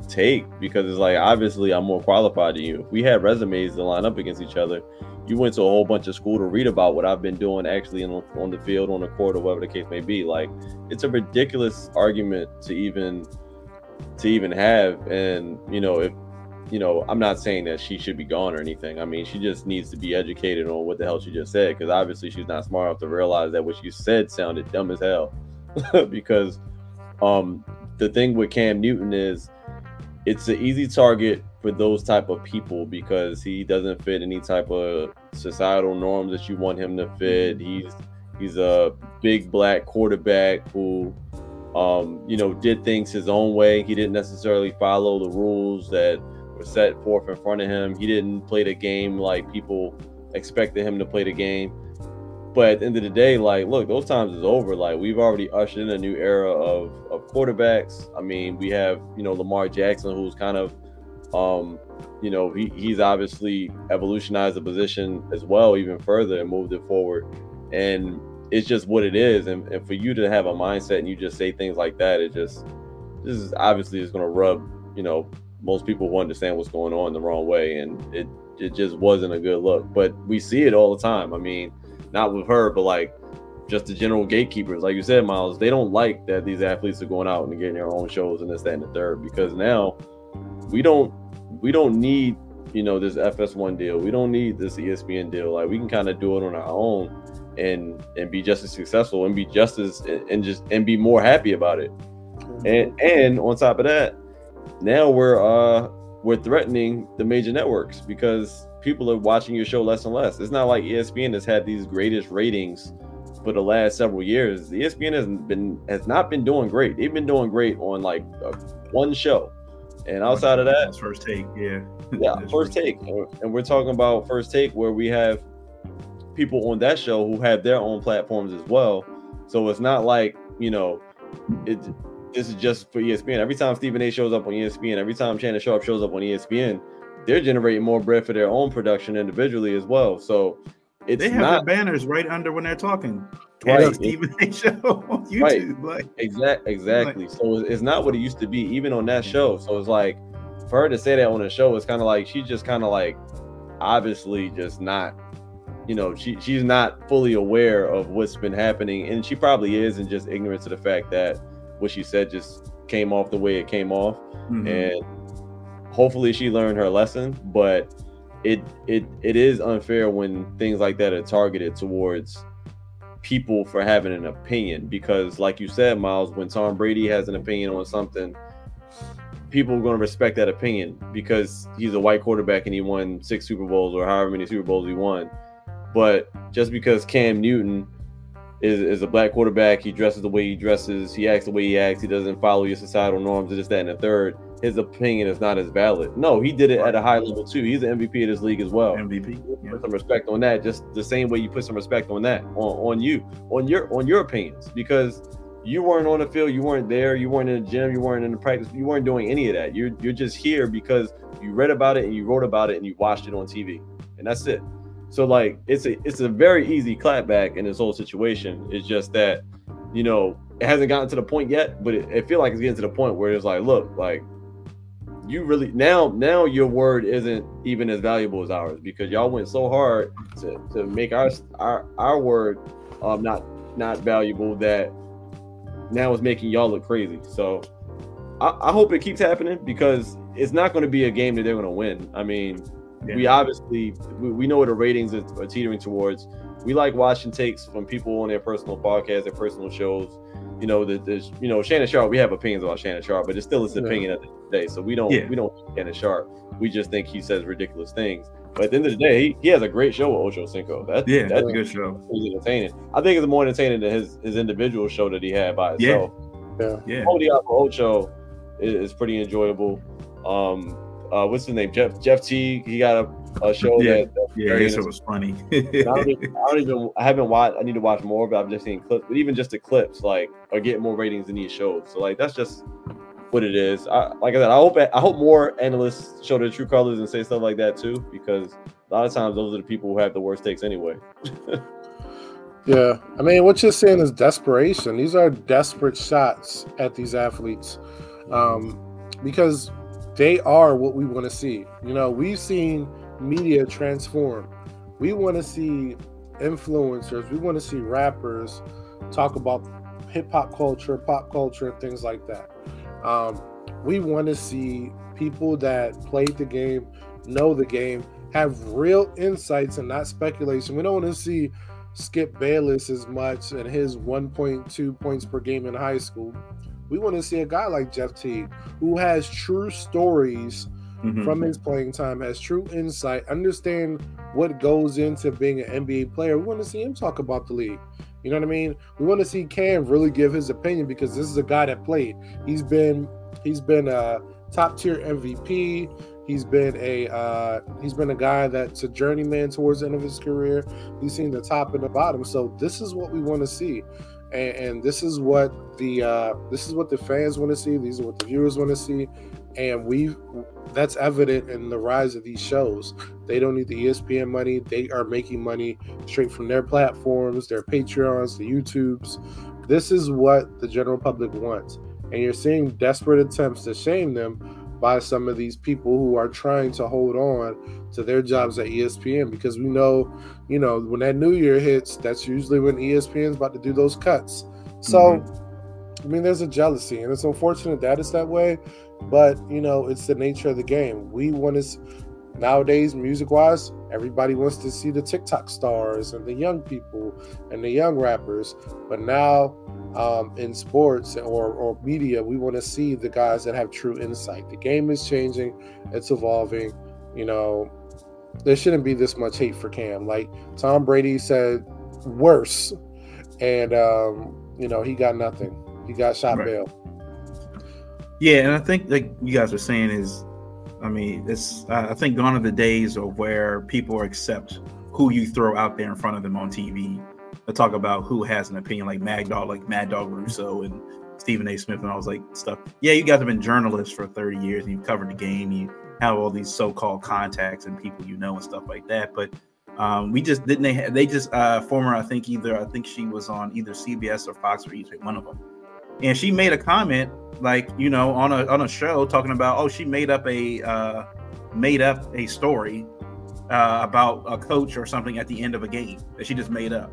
take because it's like obviously i'm more qualified than you if we had resumes to line up against each other you went to a whole bunch of school to read about what I've been doing actually on, on the field, on the court, or whatever the case may be. Like, it's a ridiculous argument to even to even have. And you know, if you know, I'm not saying that she should be gone or anything. I mean, she just needs to be educated on what the hell she just said, because obviously she's not smart enough to realize that what she said sounded dumb as hell. because um, the thing with Cam Newton is it's an easy target for those type of people because he doesn't fit any type of societal norms that you want him to fit. He's he's a big black quarterback who um, you know did things his own way. He didn't necessarily follow the rules that were set forth in front of him. He didn't play the game like people expected him to play the game. But at the end of the day, like, look, those times is over. Like, we've already ushered in a new era of, of quarterbacks. I mean, we have, you know, Lamar Jackson, who's kind of um, you know, he, he's obviously evolutionized the position as well, even further, and moved it forward. And it's just what it is. And, and for you to have a mindset and you just say things like that, it just this is obviously is going to rub you know most people who understand what's going on the wrong way, and it it just wasn't a good look. But we see it all the time. I mean, not with her, but like just the general gatekeepers, like you said, Miles, they don't like that these athletes are going out and getting their own shows and this, that, and the third. Because now we don't we don't need you know this FS1 deal. We don't need this ESPN deal. Like we can kind of do it on our own and and be just as successful and be just as and just and be more happy about it. And and on top of that, now we're uh we're threatening the major networks because people are watching your show less and less. It's not like ESPN has had these greatest ratings for the last several years. The ESPN has been has not been doing great. They've been doing great on like uh, one show, and outside of that, first take, yeah, yeah, first take, and we're talking about first take where we have people on that show who have their own platforms as well. So it's not like you know, it. This is just for ESPN. Every time Stephen A. shows up on ESPN, every time Shannon Sharpe shows up on ESPN, they're generating more bread for their own production individually as well. So it's they have not, banners right under when they're talking. Right. Stephen A. show on YouTube. Right. Like exactly, exactly. so it's not what it used to be, even on that show. So it's like for her to say that on a show, it's kind of like she's just kind of like obviously just not you know she she's not fully aware of what's been happening and she probably is and just ignorant to the fact that what she said just came off the way it came off mm-hmm. and hopefully she learned her lesson but it it it is unfair when things like that are targeted towards people for having an opinion because like you said miles when tom brady has an opinion on something people are going to respect that opinion because he's a white quarterback and he won six super bowls or however many super bowls he won but just because Cam Newton is, is a black quarterback, he dresses the way he dresses, he acts the way he acts, he doesn't follow your societal norms, and this, that, and the third, his opinion is not as valid. No, he did it at a high level too. He's an MVP of this league as well. MVP. Yeah. Put some respect on that, just the same way you put some respect on that, on, on you, on your on your opinions, because you weren't on the field, you weren't there, you weren't in the gym, you weren't in the practice, you weren't doing any of that. You're you're just here because you read about it and you wrote about it and you watched it on TV. And that's it. So like it's a it's a very easy clapback in this whole situation. It's just that, you know, it hasn't gotten to the point yet, but it, it feel like it's getting to the point where it's like, look, like you really now now your word isn't even as valuable as ours because y'all went so hard to, to make our our our word um not not valuable that now it's making y'all look crazy. So I, I hope it keeps happening because it's not going to be a game that they're going to win. I mean, yeah. we obviously we, we know what the ratings are, are, teetering towards. We like watching takes from people on their personal podcasts, their personal shows. You know, the, the you know Shannon Sharpe. We have opinions about Shannon Sharpe, but it's still his opinion at the end of the day. So we don't yeah. we don't Shannon Sharpe. We just think he says ridiculous things. But at the end of the day, he, he has a great show with Ocho Cinco. That's yeah, that's a good show. He's entertaining. I think it's more entertaining than his his individual show that he had by himself. Yeah, yeah. yeah. Ocho is, is pretty enjoyable. Um, uh, what's his name? Jeff Jeff T. He got a, a show yeah, that yeah, his show was funny. I, don't even, I don't even I haven't watched. I need to watch more, but I've just seen clips. But even just the clips, like, are getting more ratings than these shows. So like, that's just what it is. I, like I said, I hope I hope more analysts show their true colors and say stuff like that too, because a lot of times those are the people who have the worst takes anyway. yeah, I mean, what you're saying is desperation. These are desperate shots at these athletes, um, because they are what we want to see. You know, we've seen media transform. We want to see influencers, we want to see rappers talk about hip hop culture, pop culture, things like that. Um, we want to see people that played the game, know the game, have real insights and not speculation. We don't want to see Skip Bayless as much and his 1.2 points per game in high school. We want to see a guy like Jeff Teague who has true stories mm-hmm. from his playing time, has true insight, understand what goes into being an NBA player. We want to see him talk about the league. You know what I mean? We want to see Cam really give his opinion because this is a guy that played. He's been he's been a top tier MVP. He's been a uh, he's been a guy that's a journeyman towards the end of his career. He's seen the top and the bottom. So this is what we want to see and, and this is what the uh, this is what the fans want to see. These are what the viewers want to see. and we that's evident in the rise of these shows. They don't need the ESPN money; they are making money straight from their platforms, their Patreons, the YouTubes. This is what the general public wants, and you're seeing desperate attempts to shame them by some of these people who are trying to hold on to their jobs at ESPN because we know, you know, when that new year hits, that's usually when ESPN's about to do those cuts. So, mm-hmm. I mean, there's a jealousy, and it's unfortunate that it's that way, but you know, it's the nature of the game. We want to nowadays, music wise, everybody wants to see the TikTok stars and the young people and the young rappers, but now um, in sports or, or media, we want to see the guys that have true insight. The game is changing, it's evolving. You know, there shouldn't be this much hate for Cam. Like Tom Brady said, worse, and um, you know he got nothing. He got shot right. bail. Yeah, and I think like you guys are saying is, I mean, it's I think gone are the days of where people accept who you throw out there in front of them on TV talk about who has an opinion, like Mad Dog, like Mad Dog Russo and Stephen A. Smith and all was like stuff. Yeah, you guys have been journalists for 30 years and you've covered the game. You have all these so-called contacts and people you know and stuff like that. But um, we just didn't they they just uh former I think either I think she was on either CBS or Fox or either one of them. And she made a comment like, you know, on a on a show talking about, oh, she made up a uh made up a story uh, about a coach or something at the end of a game that she just made up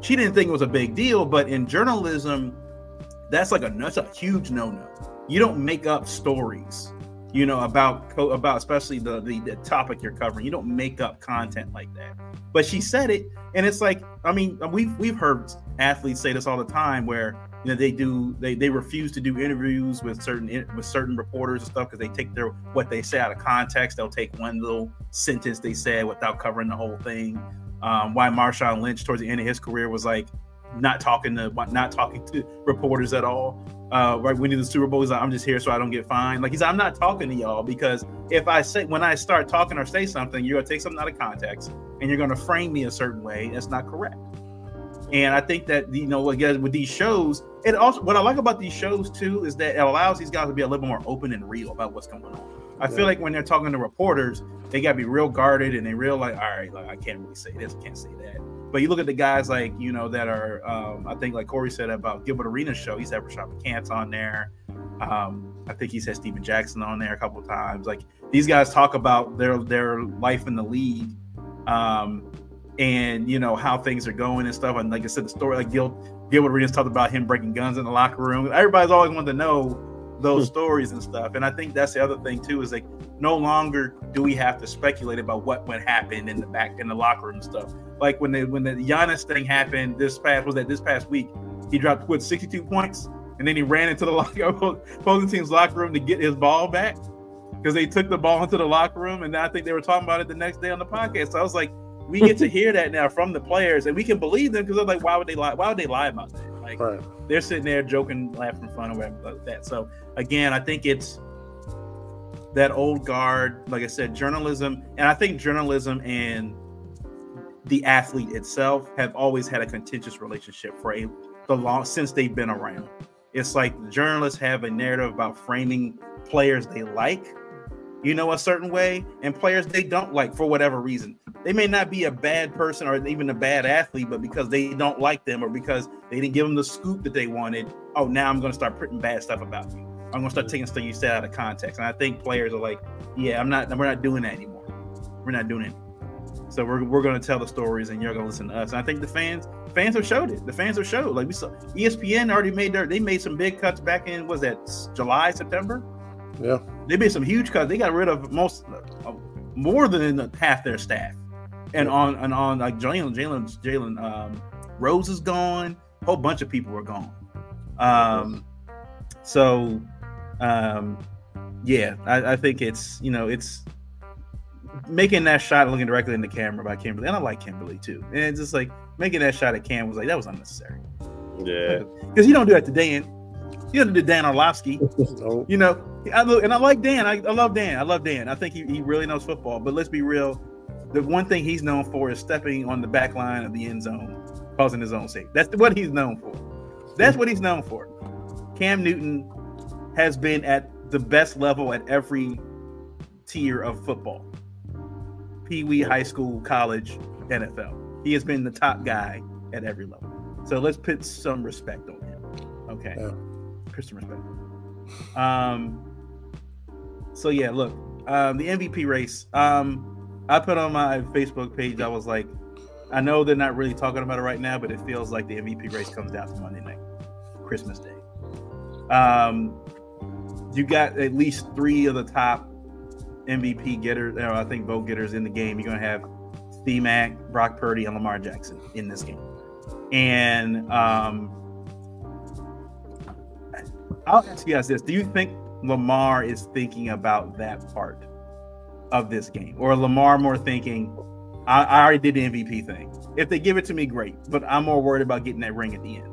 she didn't think it was a big deal, but in journalism, that's like a that's a huge no-no. You don't make up stories, you know, about about especially the, the the topic you're covering. You don't make up content like that. But she said it, and it's like, I mean, we've we've heard athletes say this all the time, where you know they do they they refuse to do interviews with certain with certain reporters and stuff because they take their what they say out of context. They'll take one little sentence they said without covering the whole thing um, why Marshawn Lynch towards the end of his career was like not talking to not talking to reporters at all. Uh, right winning the Super Bowl, he's like, I'm just here so I don't get fined. Like he's, like, I'm not talking to y'all because if I say when I start talking or say something, you're gonna take something out of context and you're gonna frame me a certain way. That's not correct. And I think that you know, again, with these shows, it also what I like about these shows too is that it allows these guys to be a little more open and real about what's going on. I feel like when they're talking to reporters, they gotta be real guarded and they real like, all right, like I can't really say this, I can't say that. But you look at the guys like you know that are, um, I think like Corey said about Gilbert Arenas show, he's had Rashad McCants on there. Um, I think he's had Stephen Jackson on there a couple times. Like these guys talk about their their life in the league, um, and you know how things are going and stuff. And like I said, the story like Gil, Gilbert Arenas talked about him breaking guns in the locker room. Everybody's always wanted to know those stories and stuff. And I think that's the other thing too is like no longer do we have to speculate about what went happen in the back in the locker room stuff. Like when the when the Giannis thing happened this past was that this past week, he dropped with 62 points and then he ran into the locker opposing team's locker room to get his ball back because they took the ball into the locker room and I think they were talking about it the next day on the podcast. So I was like, we get to hear that now from the players and we can believe them because they're like, why would they lie? Why would they lie about that? Like right. they're sitting there joking, laughing, fun, or whatever like that. So again, I think it's that old guard, like I said, journalism, and I think journalism and the athlete itself have always had a contentious relationship for a the long since they've been around. It's like journalists have a narrative about framing players they like, you know, a certain way, and players they don't like for whatever reason they may not be a bad person or even a bad athlete, but because they don't like them or because they didn't give them the scoop that they wanted, oh, now I'm going to start putting bad stuff about you. I'm going to start taking stuff you said out of context. And I think players are like, yeah, I'm not, we're not doing that anymore. We're not doing it. So we're, we're going to tell the stories and you're going to listen to us. And I think the fans, fans have showed it. The fans have showed like we saw ESPN already made their, they made some big cuts back in, was that July, September? Yeah. They made some huge cuts. They got rid of most, uh, more than half their staff and on and on like Jalen Jalen Jalen um, Rose is gone. A whole bunch of people were gone. Um, so um, yeah, I, I think it's you know it's making that shot looking directly in the camera by Kimberly, and I like Kimberly too. And it's just like making that shot at Cam was like that was unnecessary. Yeah, because you don't do that to Dan. You don't do Dan Orlovsky. nope. You know, I look, and I like Dan. I, I love Dan. I love Dan. I think he, he really knows football. But let's be real the one thing he's known for is stepping on the back line of the end zone, causing his own sake. That's what he's known for. That's what he's known for. Cam Newton has been at the best level at every tier of football. Pee wee, high school, college, NFL. He has been the top guy at every level. So let's put some respect on him. Okay. Yeah. Put some respect. Um so yeah, look, um the MVP race. Um I put on my Facebook page, I was like, I know they're not really talking about it right now, but it feels like the MVP race comes down to Monday night, Christmas Day. Um, you got at least three of the top MVP getters, or I think vote getters in the game. You're gonna have Steve Mac, Brock Purdy, and Lamar Jackson in this game. And um, I'll ask you guys this: Do you think Lamar is thinking about that part of this game, or Lamar more thinking? I, I already did the MVP thing. If they give it to me, great. But I'm more worried about getting that ring at the end.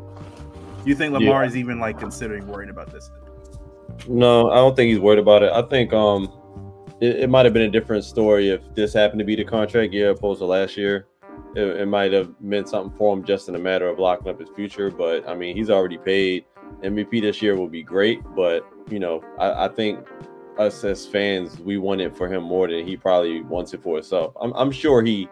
Do you think Lamar yeah. is even like considering worrying about this? No, I don't think he's worried about it. I think um it, it might have been a different story if this happened to be the contract year opposed to last year. It, it might have meant something for him just in a matter of locking up his future. But I mean, he's already paid. MVP this year will be great, but you know, I, I think us as fans, we want it for him more than he probably wants it for himself. I'm, I'm sure he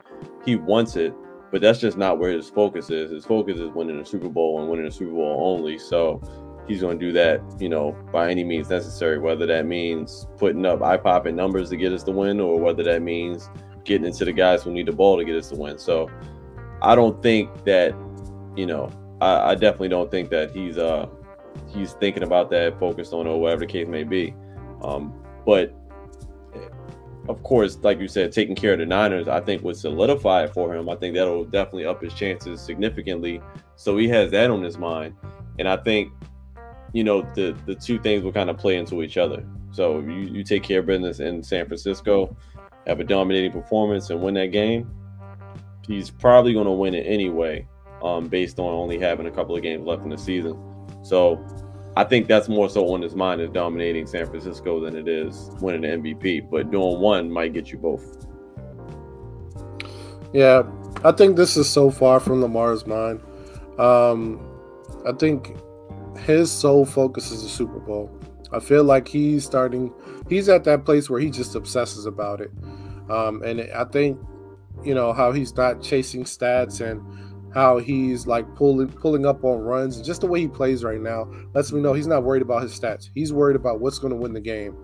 he wants it, but that's just not where his focus is. His focus is winning a Super Bowl and winning a Super Bowl only. So he's going to do that, you know, by any means necessary. Whether that means putting up eye popping numbers to get us the win, or whether that means getting into the guys who need the ball to get us the win. So I don't think that, you know, I, I definitely don't think that he's uh he's thinking about that, focused on or whatever the case may be. Um, but of course, like you said, taking care of the Niners, I think would solidify it for him. I think that'll definitely up his chances significantly. So he has that on his mind, and I think, you know, the the two things will kind of play into each other. So you, you take care of business in San Francisco, have a dominating performance, and win that game. He's probably going to win it anyway, um, based on only having a couple of games left in the season. So I think that's more so on his mind is dominating San Francisco than it is winning the MVP. But doing one might get you both. Yeah, I think this is so far from Lamar's mind. Um, I think his sole focus is the Super Bowl. I feel like he's starting. He's at that place where he just obsesses about it, um, and I think you know how he's not chasing stats and how he's like pulling pulling up on runs just the way he plays right now lets me know he's not worried about his stats. He's worried about what's going to win the game.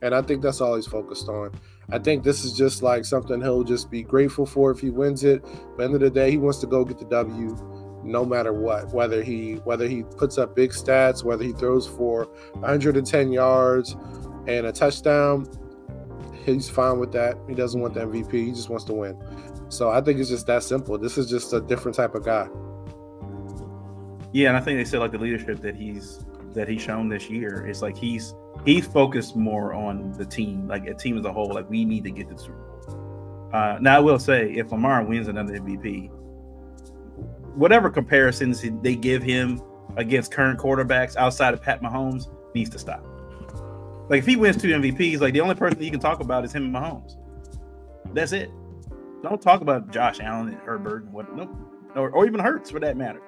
And i think that's all he's focused on. I think this is just like something he'll just be grateful for if he wins it. But end of the day he wants to go get the w no matter what whether he whether he puts up big stats whether he throws for 110 yards and a touchdown he's fine with that. He doesn't want the mvp he just wants to win so I think it's just that simple. This is just a different type of guy. Yeah, and I think they said like the leadership that he's that he's shown this year is like he's he's focused more on the team, like a team as a whole. Like we need to get to the Super Bowl. Uh, now I will say, if Lamar wins another MVP, whatever comparisons they give him against current quarterbacks outside of Pat Mahomes needs to stop. Like if he wins two MVPs, like the only person he can talk about is him and Mahomes. That's it. Don't talk about Josh Allen and Herbert and what, nope, or, or even Hurts for that matter.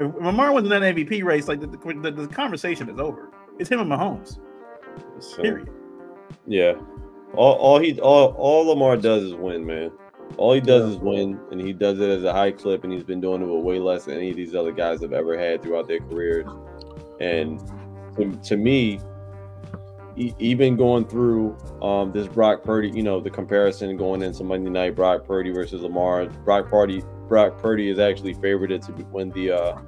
If Lamar was in that MVP race, like the, the, the conversation is over. It's him and Mahomes. So, Period. Yeah. All, all he all, all Lamar does is win, man. All he does yeah. is win, and he does it as a high clip, and he's been doing it with way less than any of these other guys have ever had throughout their careers. And to, to me, even going through um, this Brock Purdy, you know, the comparison going into Monday night, Brock Purdy versus Lamar. Brock Purdy, Brock Purdy is actually favored to win the, uh,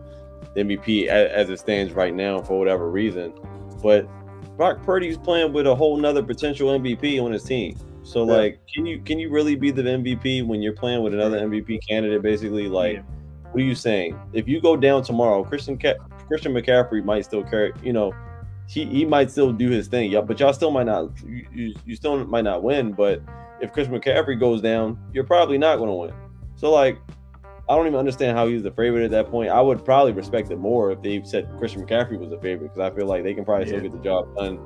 the MVP as, as, it stands right now for whatever reason. But Brock Purdy is playing with a whole nother potential MVP on his team. So yeah. like, can you can you really be the MVP when you're playing with another MVP candidate? Basically, like, yeah. what are you saying? If you go down tomorrow, Christian Christian McCaffrey might still carry, you know he, he might still do his thing. Yeah, but y'all still might not you, you still might not win. But if Chris McCaffrey goes down, you're probably not going to win. So like, I don't even understand how he's the favorite at that point. I would probably respect it more if they said Christian McCaffrey was the favorite because I feel like they can probably yeah. still get the job done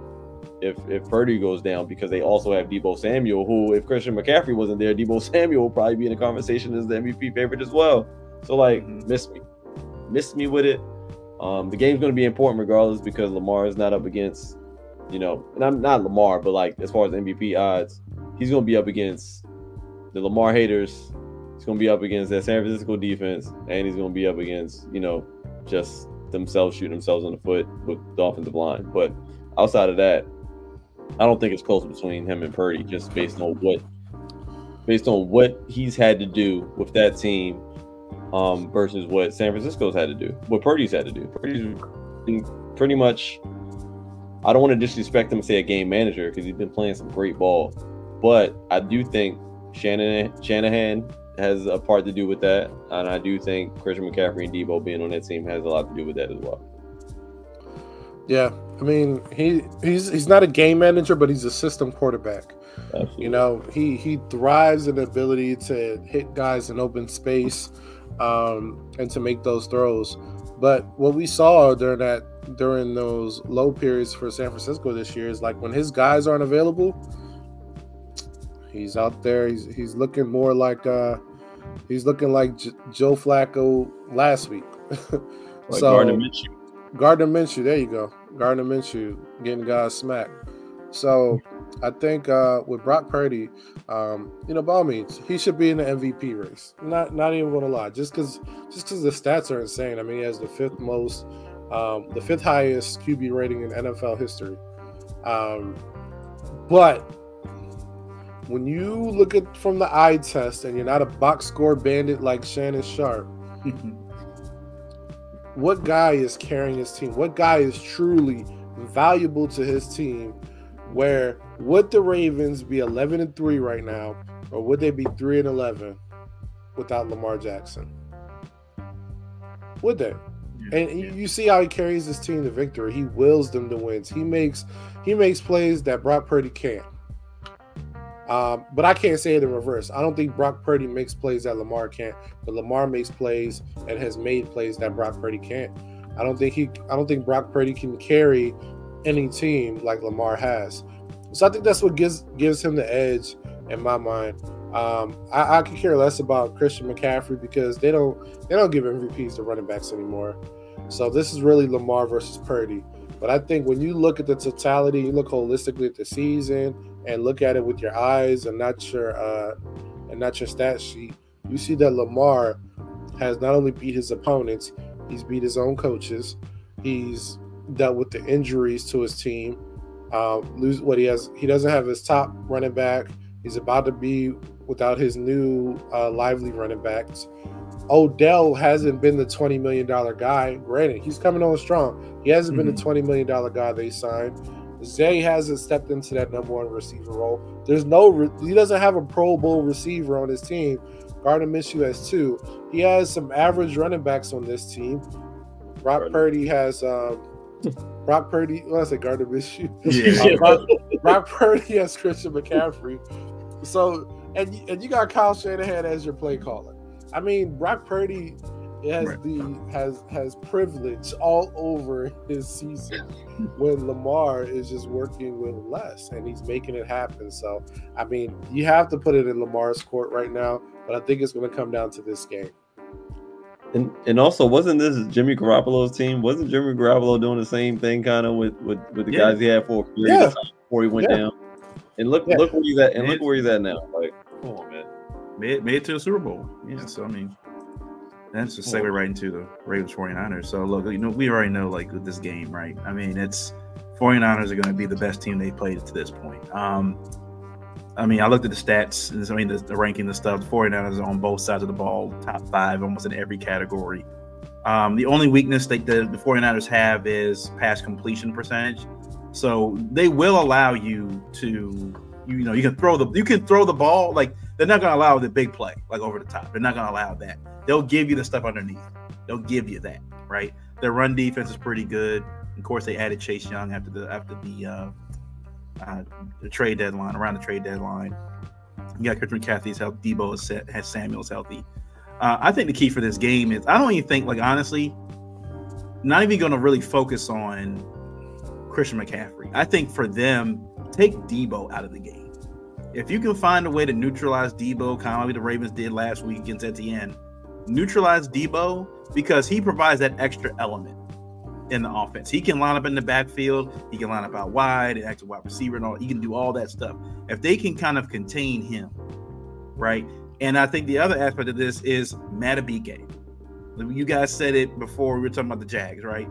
if if Purdy goes down because they also have Deebo Samuel, who if Christian McCaffrey wasn't there, Deebo Samuel will probably be in the conversation as the MVP favorite as well. So like, mm-hmm. miss me, miss me with it. Um, the game's going to be important regardless because Lamar is not up against you know, and I'm not Lamar, but like as far as MVP odds, he's going to be up against the Lamar haters. He's going to be up against that San Francisco defense, and he's going to be up against you know just themselves shooting themselves in the foot with the offensive line. But outside of that, I don't think it's close between him and Purdy, just based on what based on what he's had to do with that team um, versus what San Francisco's had to do, what Purdy's had to do. Purdy's pretty much. I don't want to disrespect him and say a game manager because he's been playing some great ball, but I do think Shannon Shanahan has a part to do with that, and I do think Christian McCaffrey and Deebo being on that team has a lot to do with that as well. Yeah, I mean he he's he's not a game manager, but he's a system quarterback. Absolutely. You know, he he thrives in the ability to hit guys in open space um, and to make those throws. But what we saw during that during those low periods for San Francisco this year is like when his guys aren't available, he's out there. He's he's looking more like uh, he's looking like J- Joe Flacco last week. like so Gardner Minshew. Gardner Minshew, there you go. Gardner Minshew getting guys smacked. So I think uh, with Brock Purdy, um, you know, by all means, he should be in the MVP race. Not not even gonna lie, just because just because the stats are insane. I mean, he has the fifth most, um, the fifth highest QB rating in NFL history. Um, but when you look at from the eye test and you're not a box score bandit like Shannon Sharpe. what guy is carrying his team? What guy is truly valuable to his team? Where would the Ravens be 11 and 3 right now, or would they be 3 and 11 without Lamar Jackson? Would they? And you see how he carries his team to victory. He wills them to wins. He makes he makes plays that Brock Purdy can't. Um, but I can't say it in reverse. I don't think Brock Purdy makes plays that Lamar can't, but Lamar makes plays and has made plays that Brock Purdy can't. I don't think he I don't think Brock Purdy can carry any team like Lamar has. So I think that's what gives gives him the edge in my mind. Um, I, I could care less about Christian McCaffrey because they don't they don't give MVPs to running backs anymore. So this is really Lamar versus Purdy. But I think when you look at the totality, you look holistically at the season and look at it with your eyes and not your uh, and not your stat sheet, you see that Lamar has not only beat his opponents, he's beat his own coaches. He's dealt with the injuries to his team. Uh, lose what he has. He doesn't have his top running back. He's about to be without his new uh, lively running backs. Odell hasn't been the $20 million guy. Granted, he's coming on strong. He hasn't mm-hmm. been the mm-hmm. $20 million guy they signed. Zay hasn't stepped into that number one receiver role. There's no, re- he doesn't have a Pro Bowl receiver on his team. Gardner Minshew has two. He has some average running backs on this team. Rob Purdy has um, Brock Purdy. What I say, Gardner Minshew. Yeah. Brock, Brock Purdy has Christian McCaffrey. So and and you got Kyle Shanahan as your play caller. I mean, Brock Purdy has right. the has has privilege all over his season when Lamar is just working with less and he's making it happen. So I mean, you have to put it in Lamar's court right now, but I think it's going to come down to this game. And and also, wasn't this Jimmy Garoppolo's team? Wasn't Jimmy Garoppolo doing the same thing kind of with, with with the yeah. guys he had for yeah. before he went yeah. down? And look look where he's at, and look where he's at now. Like, come on, man. Made made it to the Super Bowl. Yeah, so I mean, that's just segue right into the Ravens 49ers. So look, you know, we already know like with this game, right? I mean, it's 49ers are going to be the best team they've played to this point. Um, I mean, I looked at the stats, I mean, the, the ranking, the stuff. The 49ers are on both sides of the ball, top five almost in every category. Um, the only weakness that the, the 49ers have is pass completion percentage. So they will allow you to, you know, you can throw the you can throw the ball like they're not going to allow the big play like over the top. They're not going to allow that. They'll give you the stuff underneath. They'll give you that, right? Their run defense is pretty good. Of course, they added Chase Young after the after the uh, uh, the trade deadline, around the trade deadline. You got Christian McCaffrey's health. Deebo is set, has Samuel's healthy. Uh, I think the key for this game is I don't even think like honestly, not even going to really focus on Christian McCaffrey. I think for them, take Deebo out of the game. If you can find a way to neutralize Deebo, kind of like the Ravens did last week against Etienne, neutralize Deebo because he provides that extra element. In the offense. He can line up in the backfield. He can line up out wide and act a wide receiver and all. He can do all that stuff. If they can kind of contain him, right? And I think the other aspect of this is Madubuike. You guys said it before we were talking about the Jags, right?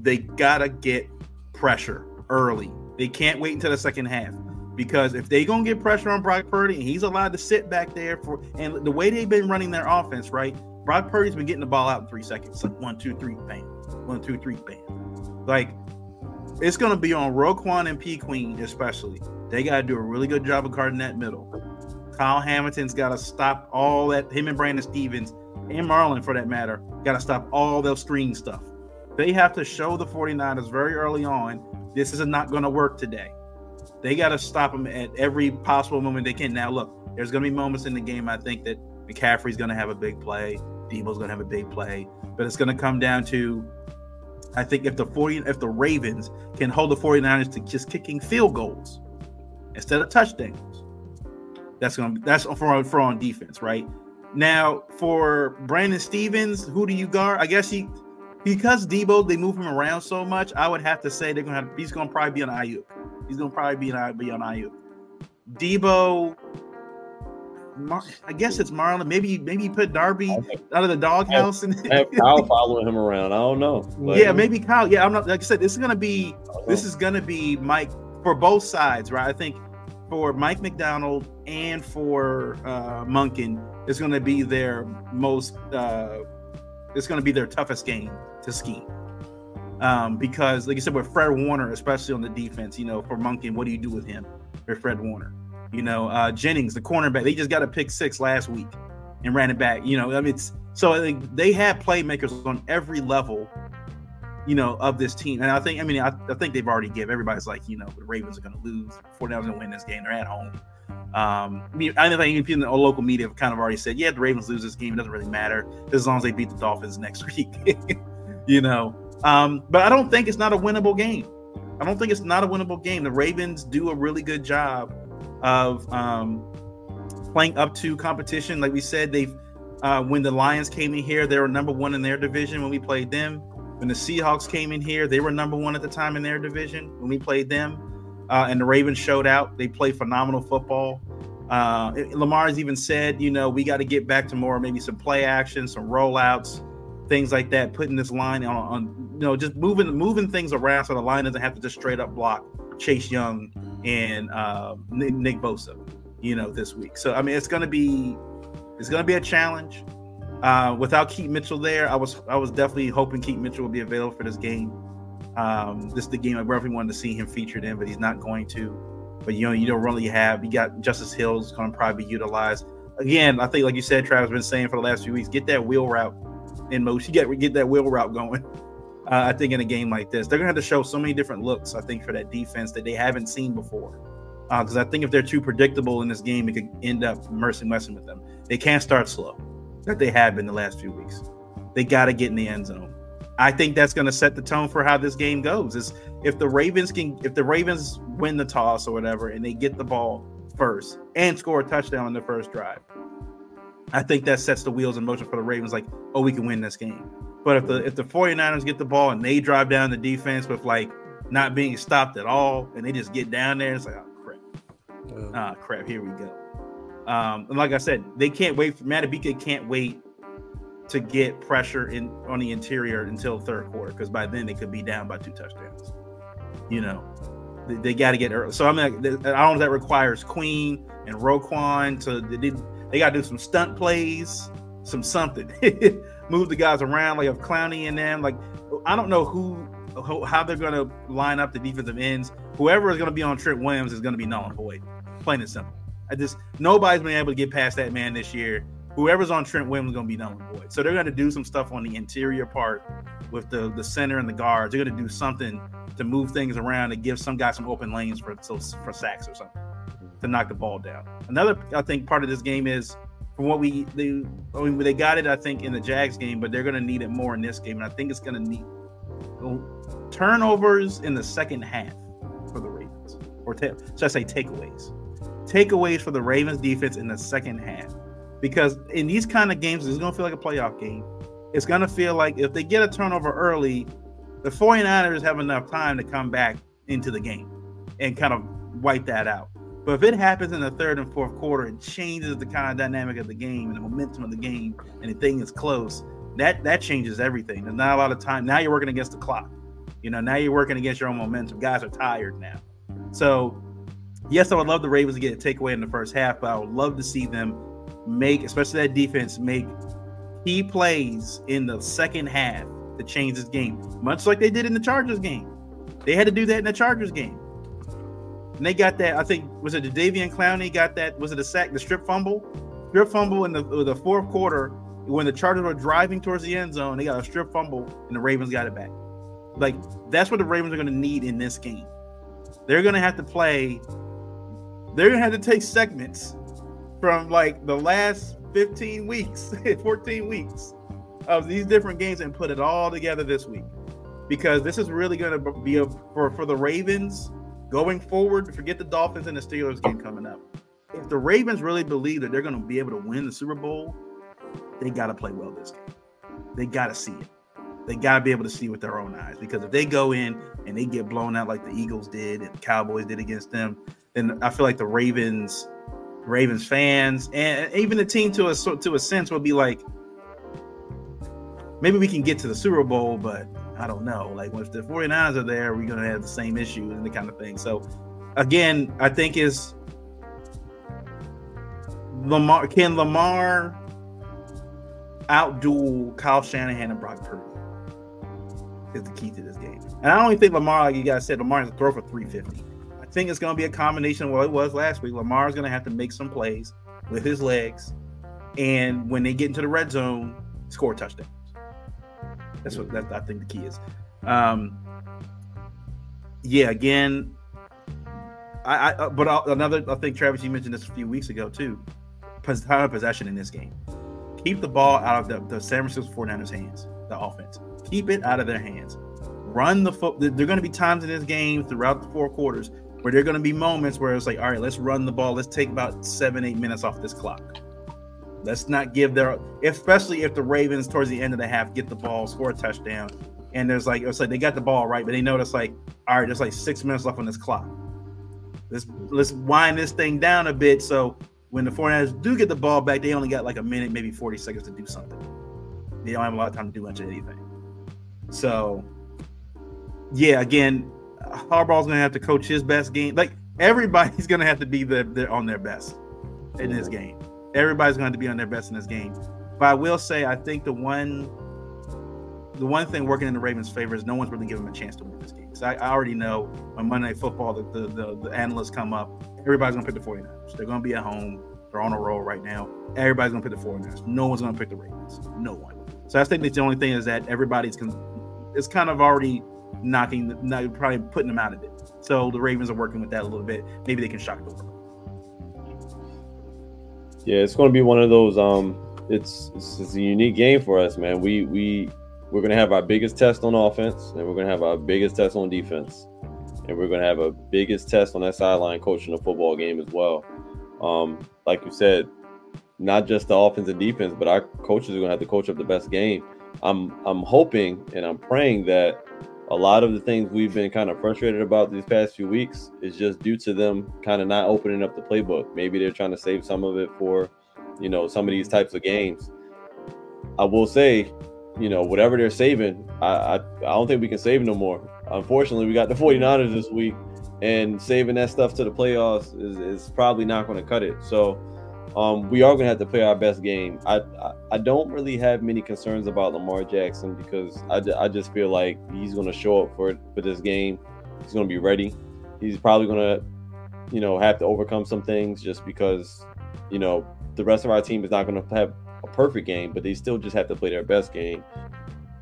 They gotta get pressure early. They can't wait until the second half because if they gonna get pressure on Brock Purdy and he's allowed to sit back there for and the way they've been running their offense, right? Brock Purdy's been getting the ball out in three seconds. Like one, two, three, bang. One, two, three, bang. Like it's gonna be on Roquan and P Queen, especially. They gotta do a really good job of guarding that middle. Kyle Hamilton's gotta stop all that, him and Brandon Stephens and Marlon for that matter, gotta stop all their screen stuff. They have to show the 49ers very early on this is not gonna work today. They gotta stop them at every possible moment they can. Now look, there's gonna be moments in the game I think that McCaffrey's gonna have a big play. Deebo's to have a big play, but it's to come down to I think if the 40 if the Ravens can hold the 49ers to just kicking field goals instead of touchdowns, that's to that's for for on defense, right? Now for Brandon Stephens, who do you guard? I guess he because Deebo they move him around so much. I would have to say they're gonna have he's gonna probably be on Aiyuk. He's gonna probably be on be on Aiyuk. Deebo Mar- I guess it's Marlon. Maybe maybe put Darby out of the doghouse and have Kyle following him around. I don't know. Like, yeah, maybe Kyle. Yeah, I'm not. Like I said, this is gonna be this is gonna be Mike for both sides, right? I think for Mike Macdonald and for uh, Monken, it's gonna be their most. Uh, it's gonna be their toughest game to scheme. Um, because, like I said, with Fred Warner, especially on the defense, you know, for Monken, what do you do with him? For Fred Warner, you know, uh, Jennings, the cornerback, they just got a pick six last week and ran it back. You know, I mean, it's so I think they have playmakers on every level, you know, of this team. And I think, I mean, I, I think they've already given everybody's like, you know, the Ravens are going to lose. 49ers going to win this game. They're at home. Um, I mean, I think even the local media have kind of already said, yeah, the Ravens lose this game. It doesn't really matter as long as they beat the Dolphins next week, you know. Um, but I don't think it's not a winnable game. I don't think it's not a winnable game. The Ravens do a really good job of um, playing up to competition. Like we said, they've uh, when the Lions came in here, they were number one in their division when we played them. When the Seahawks came in here, they were number one at the time in their division when we played them. Uh, and the Ravens showed out. They played phenomenal football. Uh, Lamar's even said, you know, we got to get back to more maybe some play action, some rollouts, things like that. Putting this line on, on you know, just moving moving things around so the line doesn't have to just straight up block Chase Young and uh, Nick Bosa, you know, this week. So I mean, it's gonna be it's gonna be a challenge. Uh, without Keaton Mitchell there, I was I was definitely hoping Keaton Mitchell would be available for this game. Um, this is the game I really wanted to see him featured in, but he's not going to. But you know, you don't really have you got Justice Hill's going to probably be utilized again. I think, like you said, Travis been saying for the last few weeks, get that wheel route in motion. Get get that wheel route going. Uh, I think in a game like this, they're gonna have to show so many different looks. I think for that defense that they haven't seen before. Because uh, I think if they're too predictable in this game, it could end up messing messing with them. They can't start slow, that they have been the last few weeks. They got to get in the end zone. I think that's going to set the tone for how this game goes. Is if the Ravens can, if the Ravens win the toss or whatever, and they get the ball first and score a touchdown in the first drive, I think that sets the wheels in motion for the Ravens. Like, oh, we can win this game. But if the if the 49ers get the ball and they drive down the defense with like not being stopped at all, and they just get down there, it's like, oh crap, ah oh, crap, here we go. Um, and like I said, they can't wait. For, Madubuike can't wait to get pressure in on the interior until third quarter because by then they could be down by two touchdowns. You know, they, they got to get early. So I mean, I don't know if that requires Queen and Roquan to they, they got to do some stunt plays, some something. move the guys around, like of Clowney and them. Like I don't know who how they're going to line up the defensive ends. Whoever is going to be on Trent Williams is going to be null and void. Plain and simple. I just nobody's been able to get past that man this year. Whoever's on Trent Williams is going to be null and void. So they're going to do some stuff on the interior part with the the center and the guards. They're going to do something to move things around to give some guys some open lanes for for sacks or something to knock the ball down. Another I think part of this game is from what we they I mean they got it I think in the Jags game, but they're going to need it more in this game, and I think it's going to need turnovers in the second half for the Ravens, or ta- should I say takeaways? Takeaways for the Ravens defense in the second half, because in these kind of games, it's going to feel like a playoff game. It's going to feel like if they get a turnover early, the 49ers have enough time to come back into the game and kind of wipe that out. But if it happens in the third and fourth quarter, and changes the kind of dynamic of the game and the momentum of the game, and the thing is close. That that changes everything. There's not a lot of time. Now you're working against the clock. You know, now you're working against your own momentum. Guys are tired now. So, yes, I would love the Ravens to get a takeaway in the first half, but I would love to see them make, especially that defense, make key plays in the second half to change this game, much like they did in the Chargers game. They had to do that in the Chargers game. And they got that, I think, was it the Jadeveon Clowney got that, was it a sack, the strip fumble? Strip fumble in the, the fourth quarter when the Chargers were driving towards the end zone. They got a strip fumble and the Ravens got it back. Like, that's what the Ravens are going to need in this game. They're going to have to play, they're going to have to take segments from like the last 15 weeks, 14 weeks of these different games and put it all together this week because this is really going to be a, for for the Ravens going forward. Forget the Dolphins and the Steelers game coming up. If the Ravens really believe that they're going to be able to win the Super Bowl, they got to play well this game. They got to see it. They got to be able to see with their own eyes because if they go in and they get blown out like the Eagles did and the Cowboys did against them, then I feel like the Ravens, Ravens fans, and even the team to a to a sense will be like, maybe we can get to the Super Bowl, but I don't know. Like, if the 49ers are there, we're going to have the same issue and the kind of thing. So, again, I think is Lamar, can Lamar outduel Kyle Shanahan and Brock Purdy? Is the key to this game. And I don't even think Lamar, like you guys said, Lamar's throw for 350. I think it's going to be a combination of what it was last week. Lamar is going to have to make some plays with his legs. And when they get into the red zone, score a touchdown. That's what that, I think the key is. Um, yeah, again, I, I uh, but I'll, another I think Travis, you mentioned this a few weeks ago too. Possession in this game. Keep the ball out of the, the San Francisco 49ers hands, the offense. Keep it out of their hands. Run the foot. There are going to be times in this game throughout the four quarters where there are going to be moments where it's like, all right, let's run the ball. Let's take about seven, eight minutes off this clock. Let's not give their, especially if the Ravens towards the end of the half get the ball, score a touchdown, and there's like it's like they got the ball right, but they notice like, all right, there's like six minutes left on this clock. Let's let's wind this thing down a bit so when the 49ers do get the ball back, they only got like a minute, maybe 40 seconds to do something. They don't have a lot of time to do much of anything. So, yeah, again, Harbaugh's gonna have to coach his best game. Like everybody's gonna have to be the, on their best in this game everybody's going to be on their best in this game. But I will say, I think the one, the one thing working in the Ravens' favor is no one's really giving them a chance to win this game. Because I, I, already know on Monday Night Football that the, the, the analysts come up, everybody's going to pick the 49ers. They're going to be at home. They're on a roll right now. Everybody's going to pick the 49ers. No one's going to pick the Ravens. No one. So I think that's the only thing is that everybody's con- it's kind of already knocking, probably putting them out of it. So the Ravens are working with that a little bit. Maybe they can shock the world. Yeah, it's going to be one of those. Um, it's, it's, it's a unique game for us, man. We we we're going to have our biggest test on offense, and we're going to have our biggest test on defense, and we're going to have a biggest test on that sideline coaching the football game as well. Um, like you said, not just the offense and defense, but our coaches are going to have to coach up the best game. I'm I'm hoping and I'm praying that a lot of the things we've been kind of frustrated about these past few weeks is just due to them kind of not opening up the playbook. Maybe they're trying to save some of it for, you know, some of these types of games. I will say, you know, whatever they're saving, I, I, I don't think we can save no more. Unfortunately, we got the 49ers this week, and saving that stuff to the playoffs is, is probably not going to cut it. So, um, we are going to have to play our best game. I, I, I don't really have many concerns about Lamar Jackson because I, I just feel like he's going to show up for for this game. He's going to be ready. He's probably going to, you know, have to overcome some things just because, you know, the rest of our team is not going to have a perfect game, but they still just have to play their best game.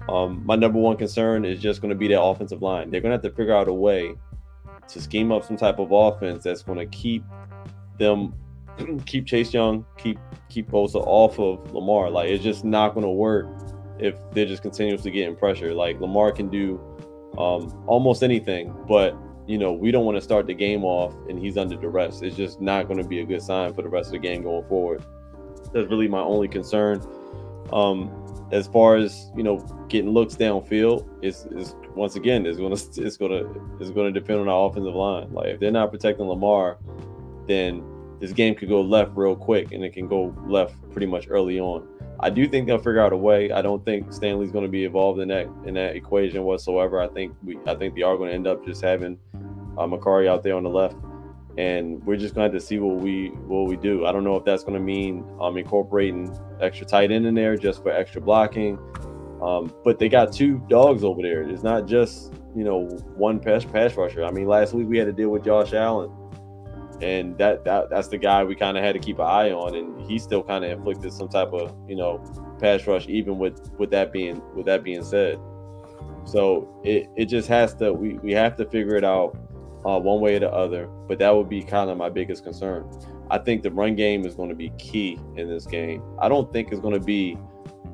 Um, my number one concern is just going to be that offensive line. They're going to have to figure out a way to scheme up some type of offense that's going to keep them keep Chase Young, keep keep Bosa off of Lamar. Like it's just not going to work if they're just continuously getting pressure. Like Lamar can do um, almost anything, but you know we don't want to start the game off and he's under duress. It's just not going to be a good sign for the rest of the game going forward. That's really my only concern. Um, as far as you know, getting looks downfield is is once again is gonna it's gonna it's gonna depend on our offensive line. Like if they're not protecting Lamar, then this game could go left real quick and it can go left pretty much early on. I do think they'll figure out a way. I don't think Stanley's going to be involved in that in that equation whatsoever. I think we I think they are going to end up just having uh, Mekari out there on the left, and we're just going to have to see what we what we do. I don't know if that's going to mean um, incorporating extra tight end in there just for extra blocking. Um, but they got two dogs over there. It's not just you know one pass pass rusher. I mean, last week we had to deal with Josh Allen and that, that that's the guy we kind of had to keep an eye on, and he still kind of inflicted some type of you know pass rush, even with with that being with that being said. So it, it just has to we, we have to figure it out uh, one way or the other. But that would be kind of my biggest concern. I think the run game is going to be key in this game. I don't think it's going to be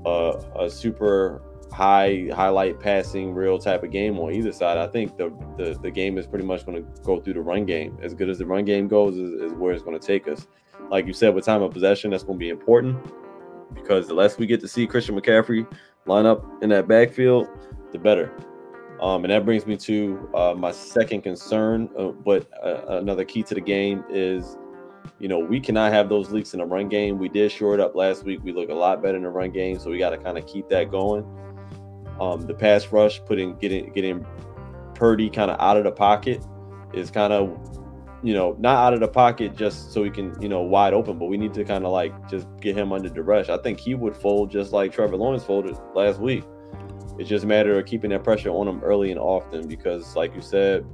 a, a super high highlight passing real type of game on either side. I think the the, the game is pretty much going to go through the run game. As good as the run game goes, is, is where it's going to take us. Like you said, with time of possession, that's going to be important because the less we get to see Christian McCaffrey line up in that backfield, the better. Um, and that brings me to uh, my second concern. Uh, but uh, another key to the game is you know, we cannot have those leaks in the run game. We did shore it up last week. We look a lot better in the run game, so we got to kind of keep that going. Um, the pass rush, putting getting getting Purdy kind of out of the pocket is kind of you know not out of the pocket just so he can you know wide open, but we need to kind of like just get him under the rush. I think he would fold just like Trevor Lawrence folded last week. It's just a matter of keeping that pressure on him early and often because, like you said,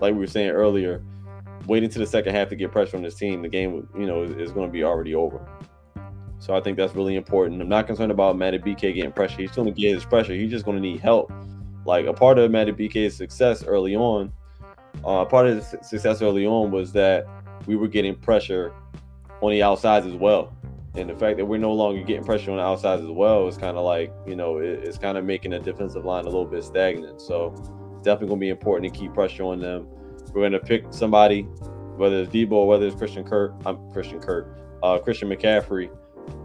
like we were saying earlier, waiting to the second half to get pressure on this team, the game you know is, is going to be already over. So I think that's really important. I'm not concerned about Madubuike getting pressure. He's still going to get his pressure. He's just going to need help. Like a part of Madubuike's success early on, uh, part of the success early on was that we were getting pressure on the outsides as well. And the fact that we're no longer getting pressure on the outsides as well is kind of like, you know, it, it's kind of making the defensive line a little bit stagnant. So definitely going to be important to keep pressure on them. We're going to pick somebody, whether it's Deebo or whether it's Christian Kirk, I'm Christian Kirk, uh, Christian McCaffrey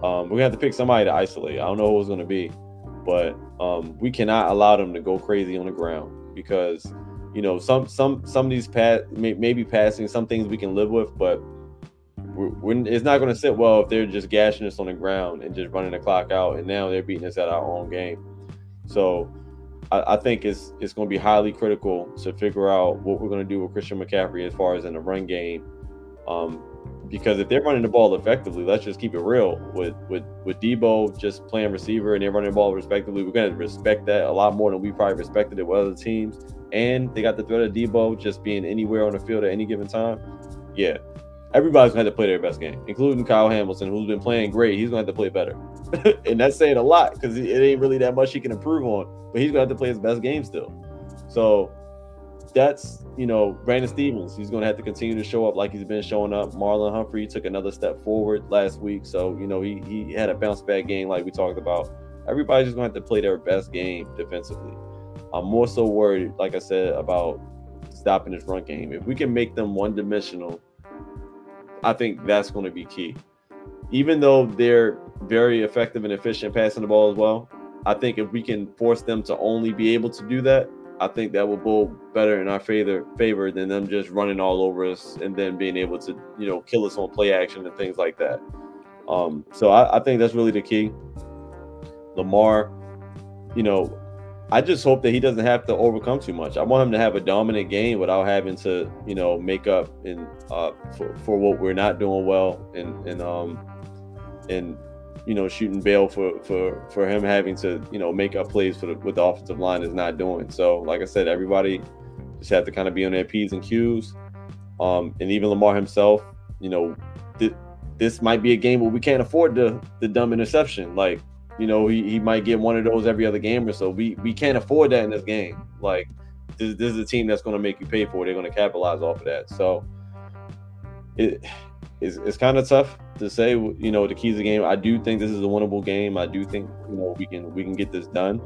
um, we have to pick somebody to isolate. I don't know who it's going to be, but um, we cannot allow them to go crazy on the ground because you know some some some of these pass may, maybe passing some things we can live with, but we're, we're, it's not going to sit well if they're just gashing us on the ground and just running the clock out, and now they're beating us at our own game. So I, I think it's it's going to be highly critical to figure out what we're going to do with Christian McCaffrey as far as in the run game. Um, because if they're running the ball effectively, let's just keep it real. With with with Deebo just playing receiver and they're running the ball respectively, we're gonna respect that a lot more than we probably respected it with other teams. And they got the threat of Deebo just being anywhere on the field at any given time. Yeah, everybody's gonna have to play their best game, including Kyle Hamilton, who's been playing great. He's gonna have to play better, and that's saying a lot because it ain't really that much he can improve on. But he's gonna have to play his best game still. So that's you know Brandon Stephens. He's going to have to continue to show up like he's been showing up. Marlon Humphrey took another step forward last week, so you know he he had a bounce back game like we talked about. Everybody's just going to have to play their best game defensively. I'm more so worried, like I said, about stopping this run game. If we can make them one dimensional, I think that's going to be key. Even though they're very effective and efficient passing the ball as well, I think if we can force them to only be able to do that, I think that will go better in our favor favor than them just running all over us and then being able to, you know, kill us on play action and things like that. Um, so I, I think that's really the key. Lamar, you know, I just hope that he doesn't have to overcome too much. I want him to have a dominant game without having to, you know, make up in uh, for, for what we're not doing well and and um and you know, shooting bail for for for him having to, you know, make up plays for the, what the offensive line is not doing. So, like I said, everybody just have to kind of be on their p's and q's. Um, and even Lamar himself, you know, th- this might be a game where we can't afford the the dumb interception. Like, you know, he, he might get one of those every other game or so. We we can't afford that in this game. Like, this, this is a team that's going to make you pay for it. They're going to capitalize off of that. So, it it's, it's kind of tough to say. You know, the keys of the game. I do think this is a winnable game. I do think you know we can we can get this done.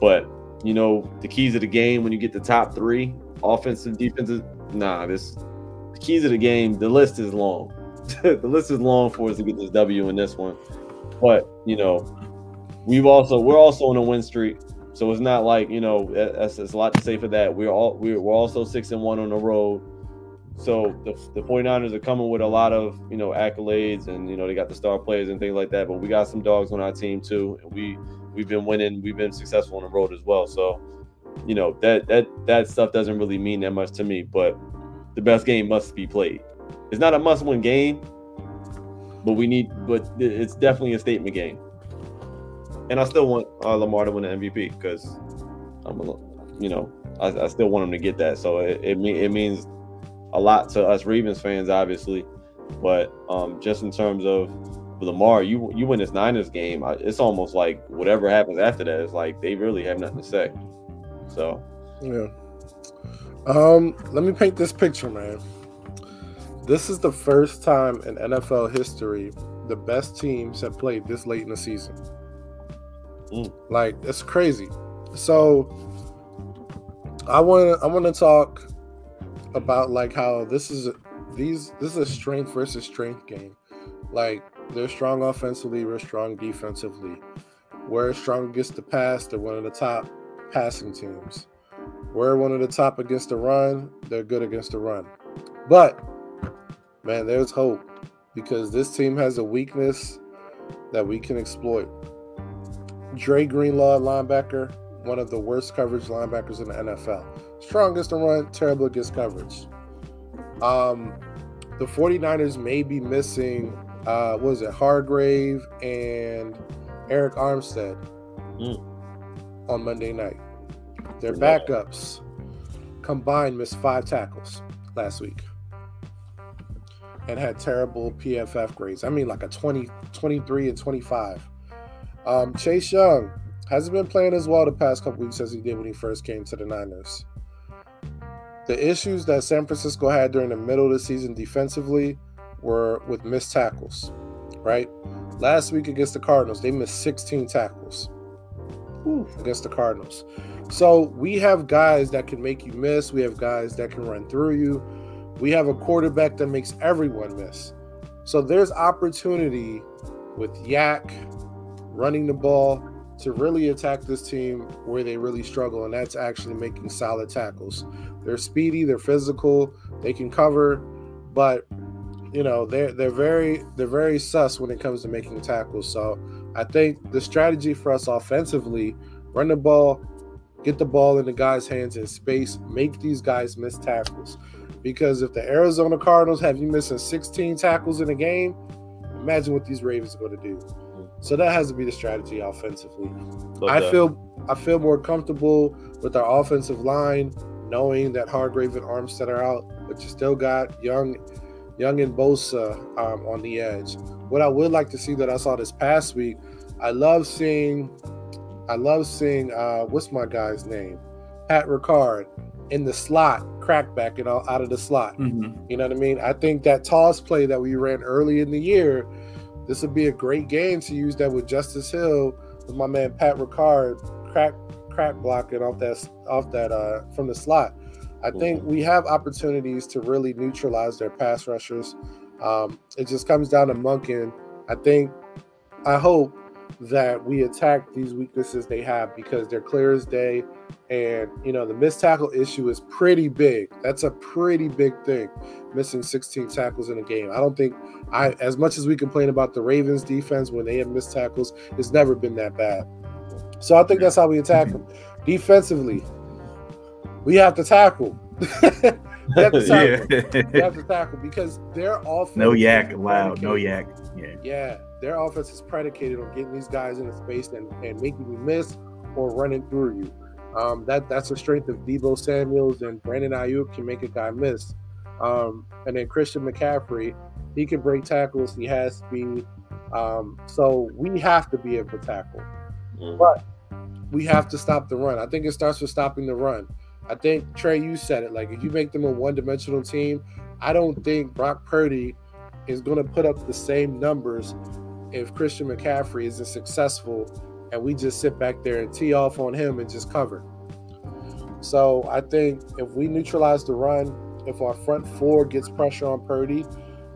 But you know, the keys of the game when you get the top three, offensive, defensive. Nah, this the keys of the game. The list is long. the list is long for us to get this W in this one. But you know, we've also we're also on a win streak. So it's not like you know that's, that's a lot to say for that. We're all we're, we're also six and one on the road. So the, the 49ers are coming with a lot of you know accolades and you know they got the star players and things like that. But we got some dogs on our team too, and we we've been winning. We've been successful on the road as well. So you know that that that stuff doesn't really mean that much to me. But the best game must be played. It's not a must-win game, but we need. But it's definitely a statement game. And I still want uh, Lamar to win the MVP because I'm, a, you know, I, I, still want him to get that. So it it, it means a lot to us Ravens fans, obviously. But um, just in terms of Lamar, you you win this Niners game, it's almost like whatever happens after that is like they really have nothing to say. So yeah. Um, let me paint this picture, man. This is the first time in NFL history the best teams have played this late in the season. Mm. Like it's crazy. So I want I want to talk about like how this is these this is a strength versus strength game. Like they're strong offensively, we're strong defensively. We're strong against the pass. They're one of the top passing teams. We're one of the top against the run. They're good against the run. But man, there's hope because this team has a weakness that we can exploit. Dre Greenlaw, linebacker, one of the worst coverage linebackers in the NFL. Strongest to run, terrible against coverage. Um, the 49ers may be missing, uh, was it, Hargrave and Arik Armstead mm. on Monday night. Their backups combined missed five tackles last week and had terrible PFF grades. I mean, like a 20, 23 and 25. Um, Chase Young hasn't been playing as well the past couple weeks as he did when he first came to the Niners. The issues that San Francisco had during the middle of the season defensively were with missed tackles, right? Last week against the Cardinals, they missed 16 tackles Ooh, against the Cardinals. So we have guys that can make you miss. We have guys that can run through you. We have a quarterback that makes everyone miss. So there's opportunity with Yak running the ball to really attack this team where they really struggle, and that's actually making solid tackles. They're speedy, they're physical, they can cover, but you know they're they're very they're very sus when it comes to making tackles. So I think the strategy for us offensively, run the ball, get the ball in the guys' hands in space, make these guys miss tackles. Because if the Arizona Cardinals have you missing 16 tackles in a game, imagine what these Ravens are going to do. So that has to be the strategy offensively. I feel I feel more comfortable with our offensive line, knowing that Hargrave and Armstead are out, but you still got young, young and Bosa um, on the edge. What I would like to see that I saw this past week, I love seeing, I love seeing uh, what's my guy's name, Pat Ricard in the slot, crackback and out of the slot. Mm-hmm. You know what I mean? I think that toss play that we ran early in the year this would be a great game to use that with Justice Hill, with my man Pat Ricard, crack crack blocking off that off that uh from the slot. I think we have opportunities to really neutralize their pass rushers. Um, it just comes down to Monken. I think, I hope that we attack these weaknesses they have because they're clear as day. And, you know, the missed tackle issue is pretty big. That's a pretty big thing, missing 16 tackles in a game. I don't think I, as much as we complain about the Ravens defense when they have missed tackles, it's never been that bad. So I think that's how we attack them. Defensively, we have to tackle. we have to tackle. yeah. we have to tackle because their offense. No YAC allowed. No YAC. Yeah. Yeah. Their offense is predicated on getting these guys into space and, and making you miss or running through you. Um, that that's the strength of Deebo Samuels and Brandon Aiyuk can make a guy miss. Um, and then Christian McCaffrey, he can break tackles. He has speed. Um, so we have to be able to tackle, mm-hmm. but we have to stop the run. I think it starts with stopping the run. I think Trey, you said it. Like if you make them a one-dimensional team, I don't think Brock Purdy is going to put up the same numbers if Christian McCaffrey isn't successful and we just sit back there and tee off on him and just cover. So I think if we neutralize the run, if our front four gets pressure on Purdy,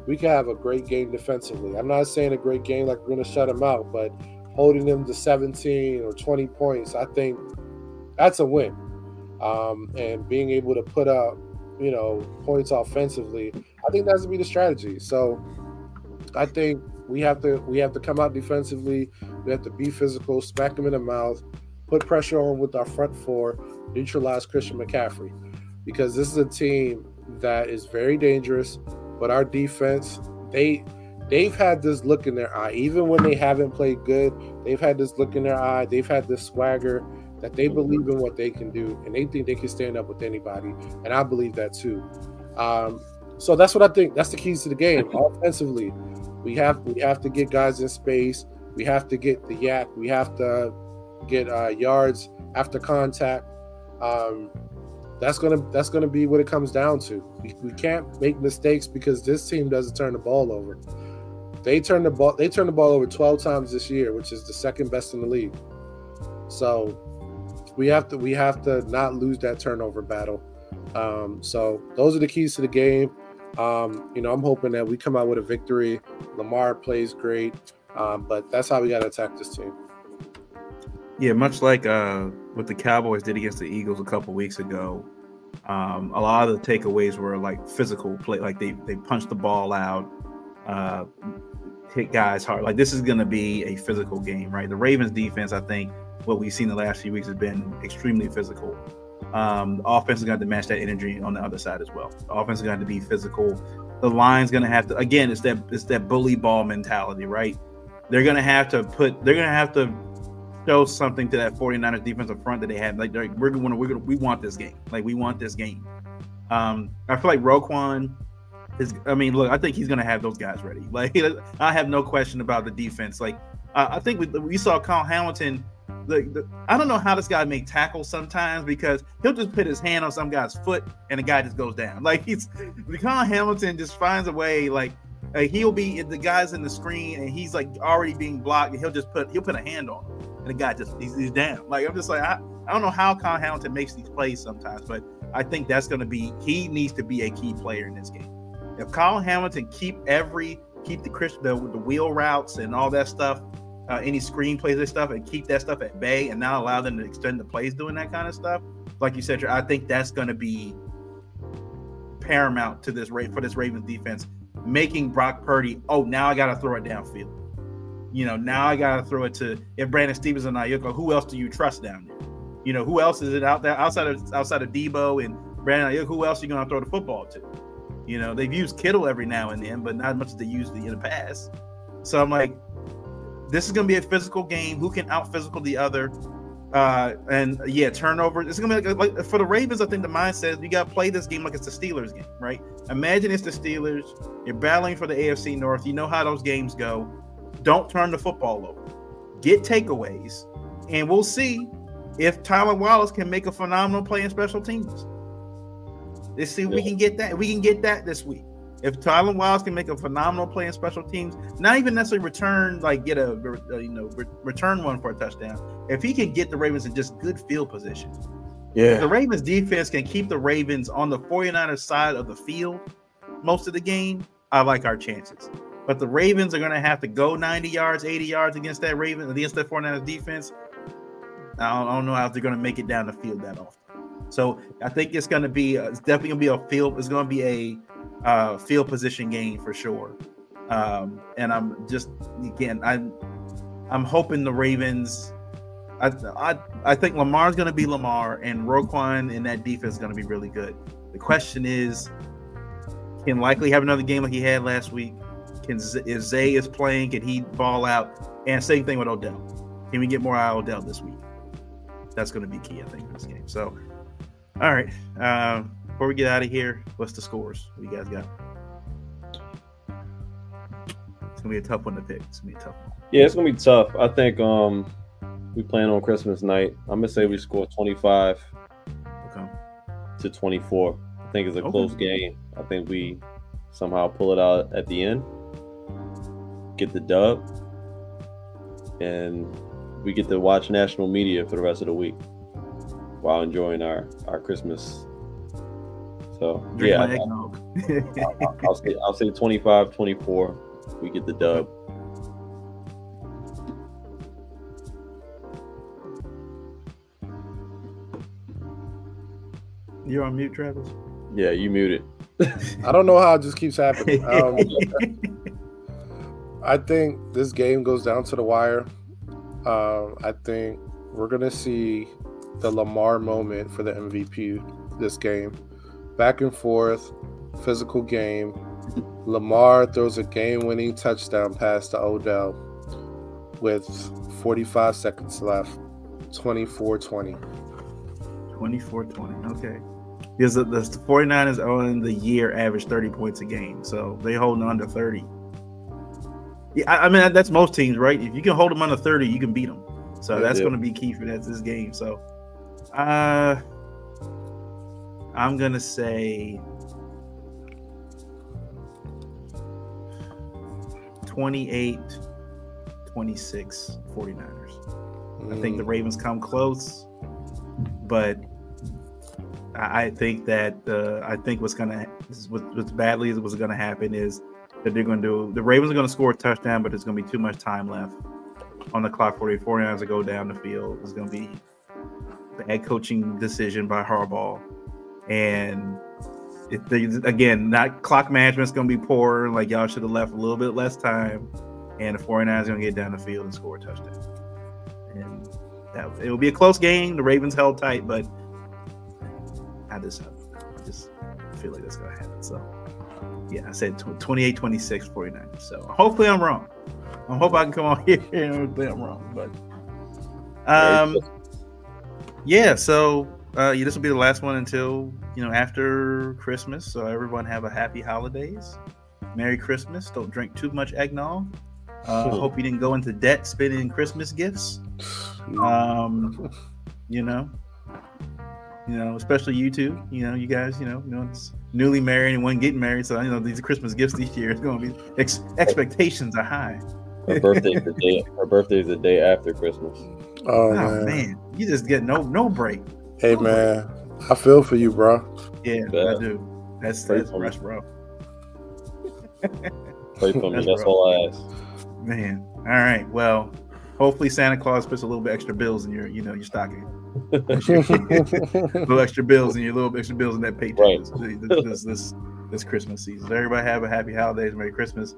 we can have a great game defensively. I'm not saying a great game like we're going to shut him out, but holding them to 17 or 20 points, I think that's a win. Um, and being able to put up, you know, points offensively, I think that's to be the strategy. So I think we have to we have to come out defensively. We have to be physical, smack them in the mouth, put pressure on with our front four, neutralize Christian McCaffrey, because this is a team that is very dangerous. But our defense, they they've had this look in their eye, even when they haven't played good. They've had this look in their eye. They've had this swagger that they believe in what they can do, and they think they can stand up with anybody. And I believe that too. Um, so that's what I think. That's the keys to the game. Offensively, we have we have to get guys in space. We have to get the YAC. We have to get uh, yards after contact. Um, that's gonna that's gonna be what it comes down to. We, we can't make mistakes because this team doesn't turn the ball over. They turned the ball they turn the ball over 12 times this year, which is the second best in the league. So we have to we have to not lose that turnover battle. Um, so those are the keys to the game. Um, you know, I'm hoping that we come out with a victory. Lamar plays great, um, but that's how we got to attack this team. Yeah, much like uh, what the Cowboys did against the Eagles a couple weeks ago. Um, a lot of the takeaways were like physical play, like they they punched the ball out, uh, hit guys hard. Like this is going to be a physical game, right? The Ravens defense, I think, what we've seen the last few weeks has been extremely physical. Um, the offense is going to match that energy on the other side as well. The offense is going to be physical. The line's going to have to again. It's that it's that bully ball mentality, right? They're going to have to put. They're going to have to show something to that 49ers defensive front that they have. Like we're going to we're going to we want this game. Like we want this game. Um, I feel like Roquan is. I mean, look, I think he's going to have those guys ready. Like I have no question about the defense. Like uh, I think we, we saw Kyle Hamilton the, the, I don't know how this guy make tackles sometimes because he'll just put his hand on some guy's foot and the guy just goes down. Like he's Kyle Hamilton just finds a way. Like uh, he'll be the guy's in the screen and he's like already being blocked and he'll just put he'll put a hand on him and the guy just he's, he's down. Like I'm just like I, I don't know how Kyle Hamilton makes these plays sometimes, but I think that's going to be he needs to be a key player in this game. If Kyle Hamilton keep every keep the the, the wheel routes and all that stuff uh, any screenplays and stuff and keep that stuff at bay and not allow them to extend the plays doing that kind of stuff. Like you said, I think that's going to be paramount to this rate for this Ravens defense, making Brock Purdy. Oh, now I got to throw it downfield. You know, now I got to throw it to if Brandon Stevens and Aiyuk. Who else do you trust down there? You know, who else is it out there outside of outside of Deebo and Brandon Aiyuk? Who else are you going to throw the football to? You know, they've used Kittle every now and then, but not as much as they used in the past. So I'm like, this is going to be a physical game. Who can out physical the other? Uh, and yeah, turnover. It's gonna be like, like, for the Ravens. I think the mindset is you got to play this game like it's the Steelers game, right? Imagine it's the Steelers. You're battling for the AFC North. You know how those games go. Don't turn the football over. Get takeaways, and we'll see if Tylan Wallace can make a phenomenal play in special teams. Let's see if yeah. we can get that. We can get that this week. If Tylan Wallace can make a phenomenal play in special teams, not even necessarily return, like get a, a uh, you know re- return one for a touchdown. If he can get the Ravens in just good field position, yeah, the Ravens defense can keep the Ravens on the 49ers side of the field most of the game. I like our chances. But the Ravens are going to have to go 90 yards, 80 yards against that Raven against that 49ers defense. I don't, I don't know how they're going to make it down the field that often. So I think it's going to be it's definitely going to be a field. It's going to be a uh, field position game for sure. Um, and I'm just again, I'm I'm hoping the Ravens. I I, I think Lamar's going to be Lamar, and Roquan and that defense is going to be really good. The question is, can Likely have another game like he had last week. Can if Zay is playing, can he ball out? And same thing with Odell. Can we get more out of Odell this week? That's going to be key, I think, in this game. So, all right. Um, before we get out of here, what's the scores? What you guys got? It's gonna be a tough one to pick. It's gonna be a tough one. Yeah, it's gonna be tough. I think um we plan on Christmas night. I'm gonna say we score 25 okay. to 24. I think it's a okay. close game. I think we somehow pull it out at the end, get the dub, and we get to watch national media for the rest of the week while enjoying our our Christmas so Drink yeah, I'll, I'll, I'll, say I'll say 25, 24. We get the dub. You're on mute, Travis. Yeah, you muted. I don't know how it just keeps happening. Um, I think this game goes down to the wire. Um, I think we're gonna see the Lamar moment for the MVP this game. Back and forth, physical game. Lamar throws a game-winning touchdown pass to Odell with 45 seconds left. 24-20. 24-20. Okay. Because the, the 49ers on the year average 30 points a game. So they holding under 30. Yeah, I, I mean that's most teams, right? If you can hold them under 30, you can beat them. So Yeah, that's going to be key for that this game. So uh I'm going to say 28 26 49ers. I think the Ravens come close, but I, I think that uh, I think what's gonna what, what's badly is what's gonna happen is that they're gonna do the Ravens are gonna score a touchdown, but there's gonna be too much time left on the clock for the 49ers to go down the field. It's gonna be bad coaching decision by Harbaugh, and it, they, again, not clock management's gonna be poor. Like y'all should have left a little bit less time, and the 49ers gonna get down the field and score a touchdown. And that it will be a close game. The Ravens held tight, but I just, I just feel like that's gonna happen. So, yeah, I said tw- 28 26 49ers. So, hopefully, I'm wrong. I hope I can come on here and hopefully I'm wrong. But, um, yeah, so uh, yeah, this will be the last one until you know after Christmas. So everyone have a happy holidays, Merry Christmas. Don't drink too much eggnog. Uh, hope you didn't go into debt spending Christmas gifts. Um, you know, you know, especially you two. You know, you guys. You know, you know, it's newly married and one getting married. So you know, these Christmas gifts this year is going to be ex- expectations are high. Her birthday's the day. Her birthday's the day after Christmas. Oh, Oh, man. man, you just get no no break. Hey man, I feel for you, bro. Yeah, Yeah. I do. That's Pray that's, for me. that's. Pray for me. That's That's all I ask. Man. All right. Well, hopefully Santa Claus puts a little bit extra bills in your, you know, your stocking. little extra bills in your little extra bills in that paycheck Right. this, this, this this Christmas season. So everybody have a happy holidays, Merry Christmas,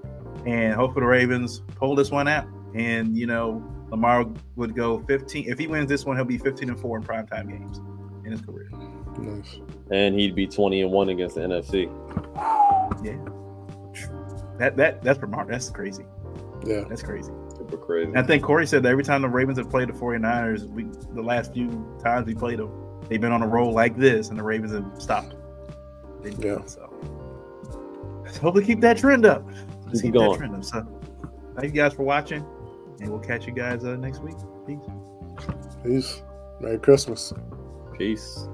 and hopefully the Ravens pull this one out. And you know, Lamar would go 15. If he wins this one, he'll be 15 and four in primetime games in his career. Nice. And he'd be 20 and 1 against the NFC. Yeah. That that that's remarkable. That's crazy. Yeah. That's crazy. Super crazy. And I think Corey said that every time the Ravens have played the 49ers, we the last few times we played them, they've been on a roll like this, and the Ravens have stopped. They- Yeah. So let's hopefully keep that trend up. Let's Keep keep that trend up. So thank you guys for watching, and we'll catch you guys uh, next week. Peace. Peace. Merry Christmas. Peace.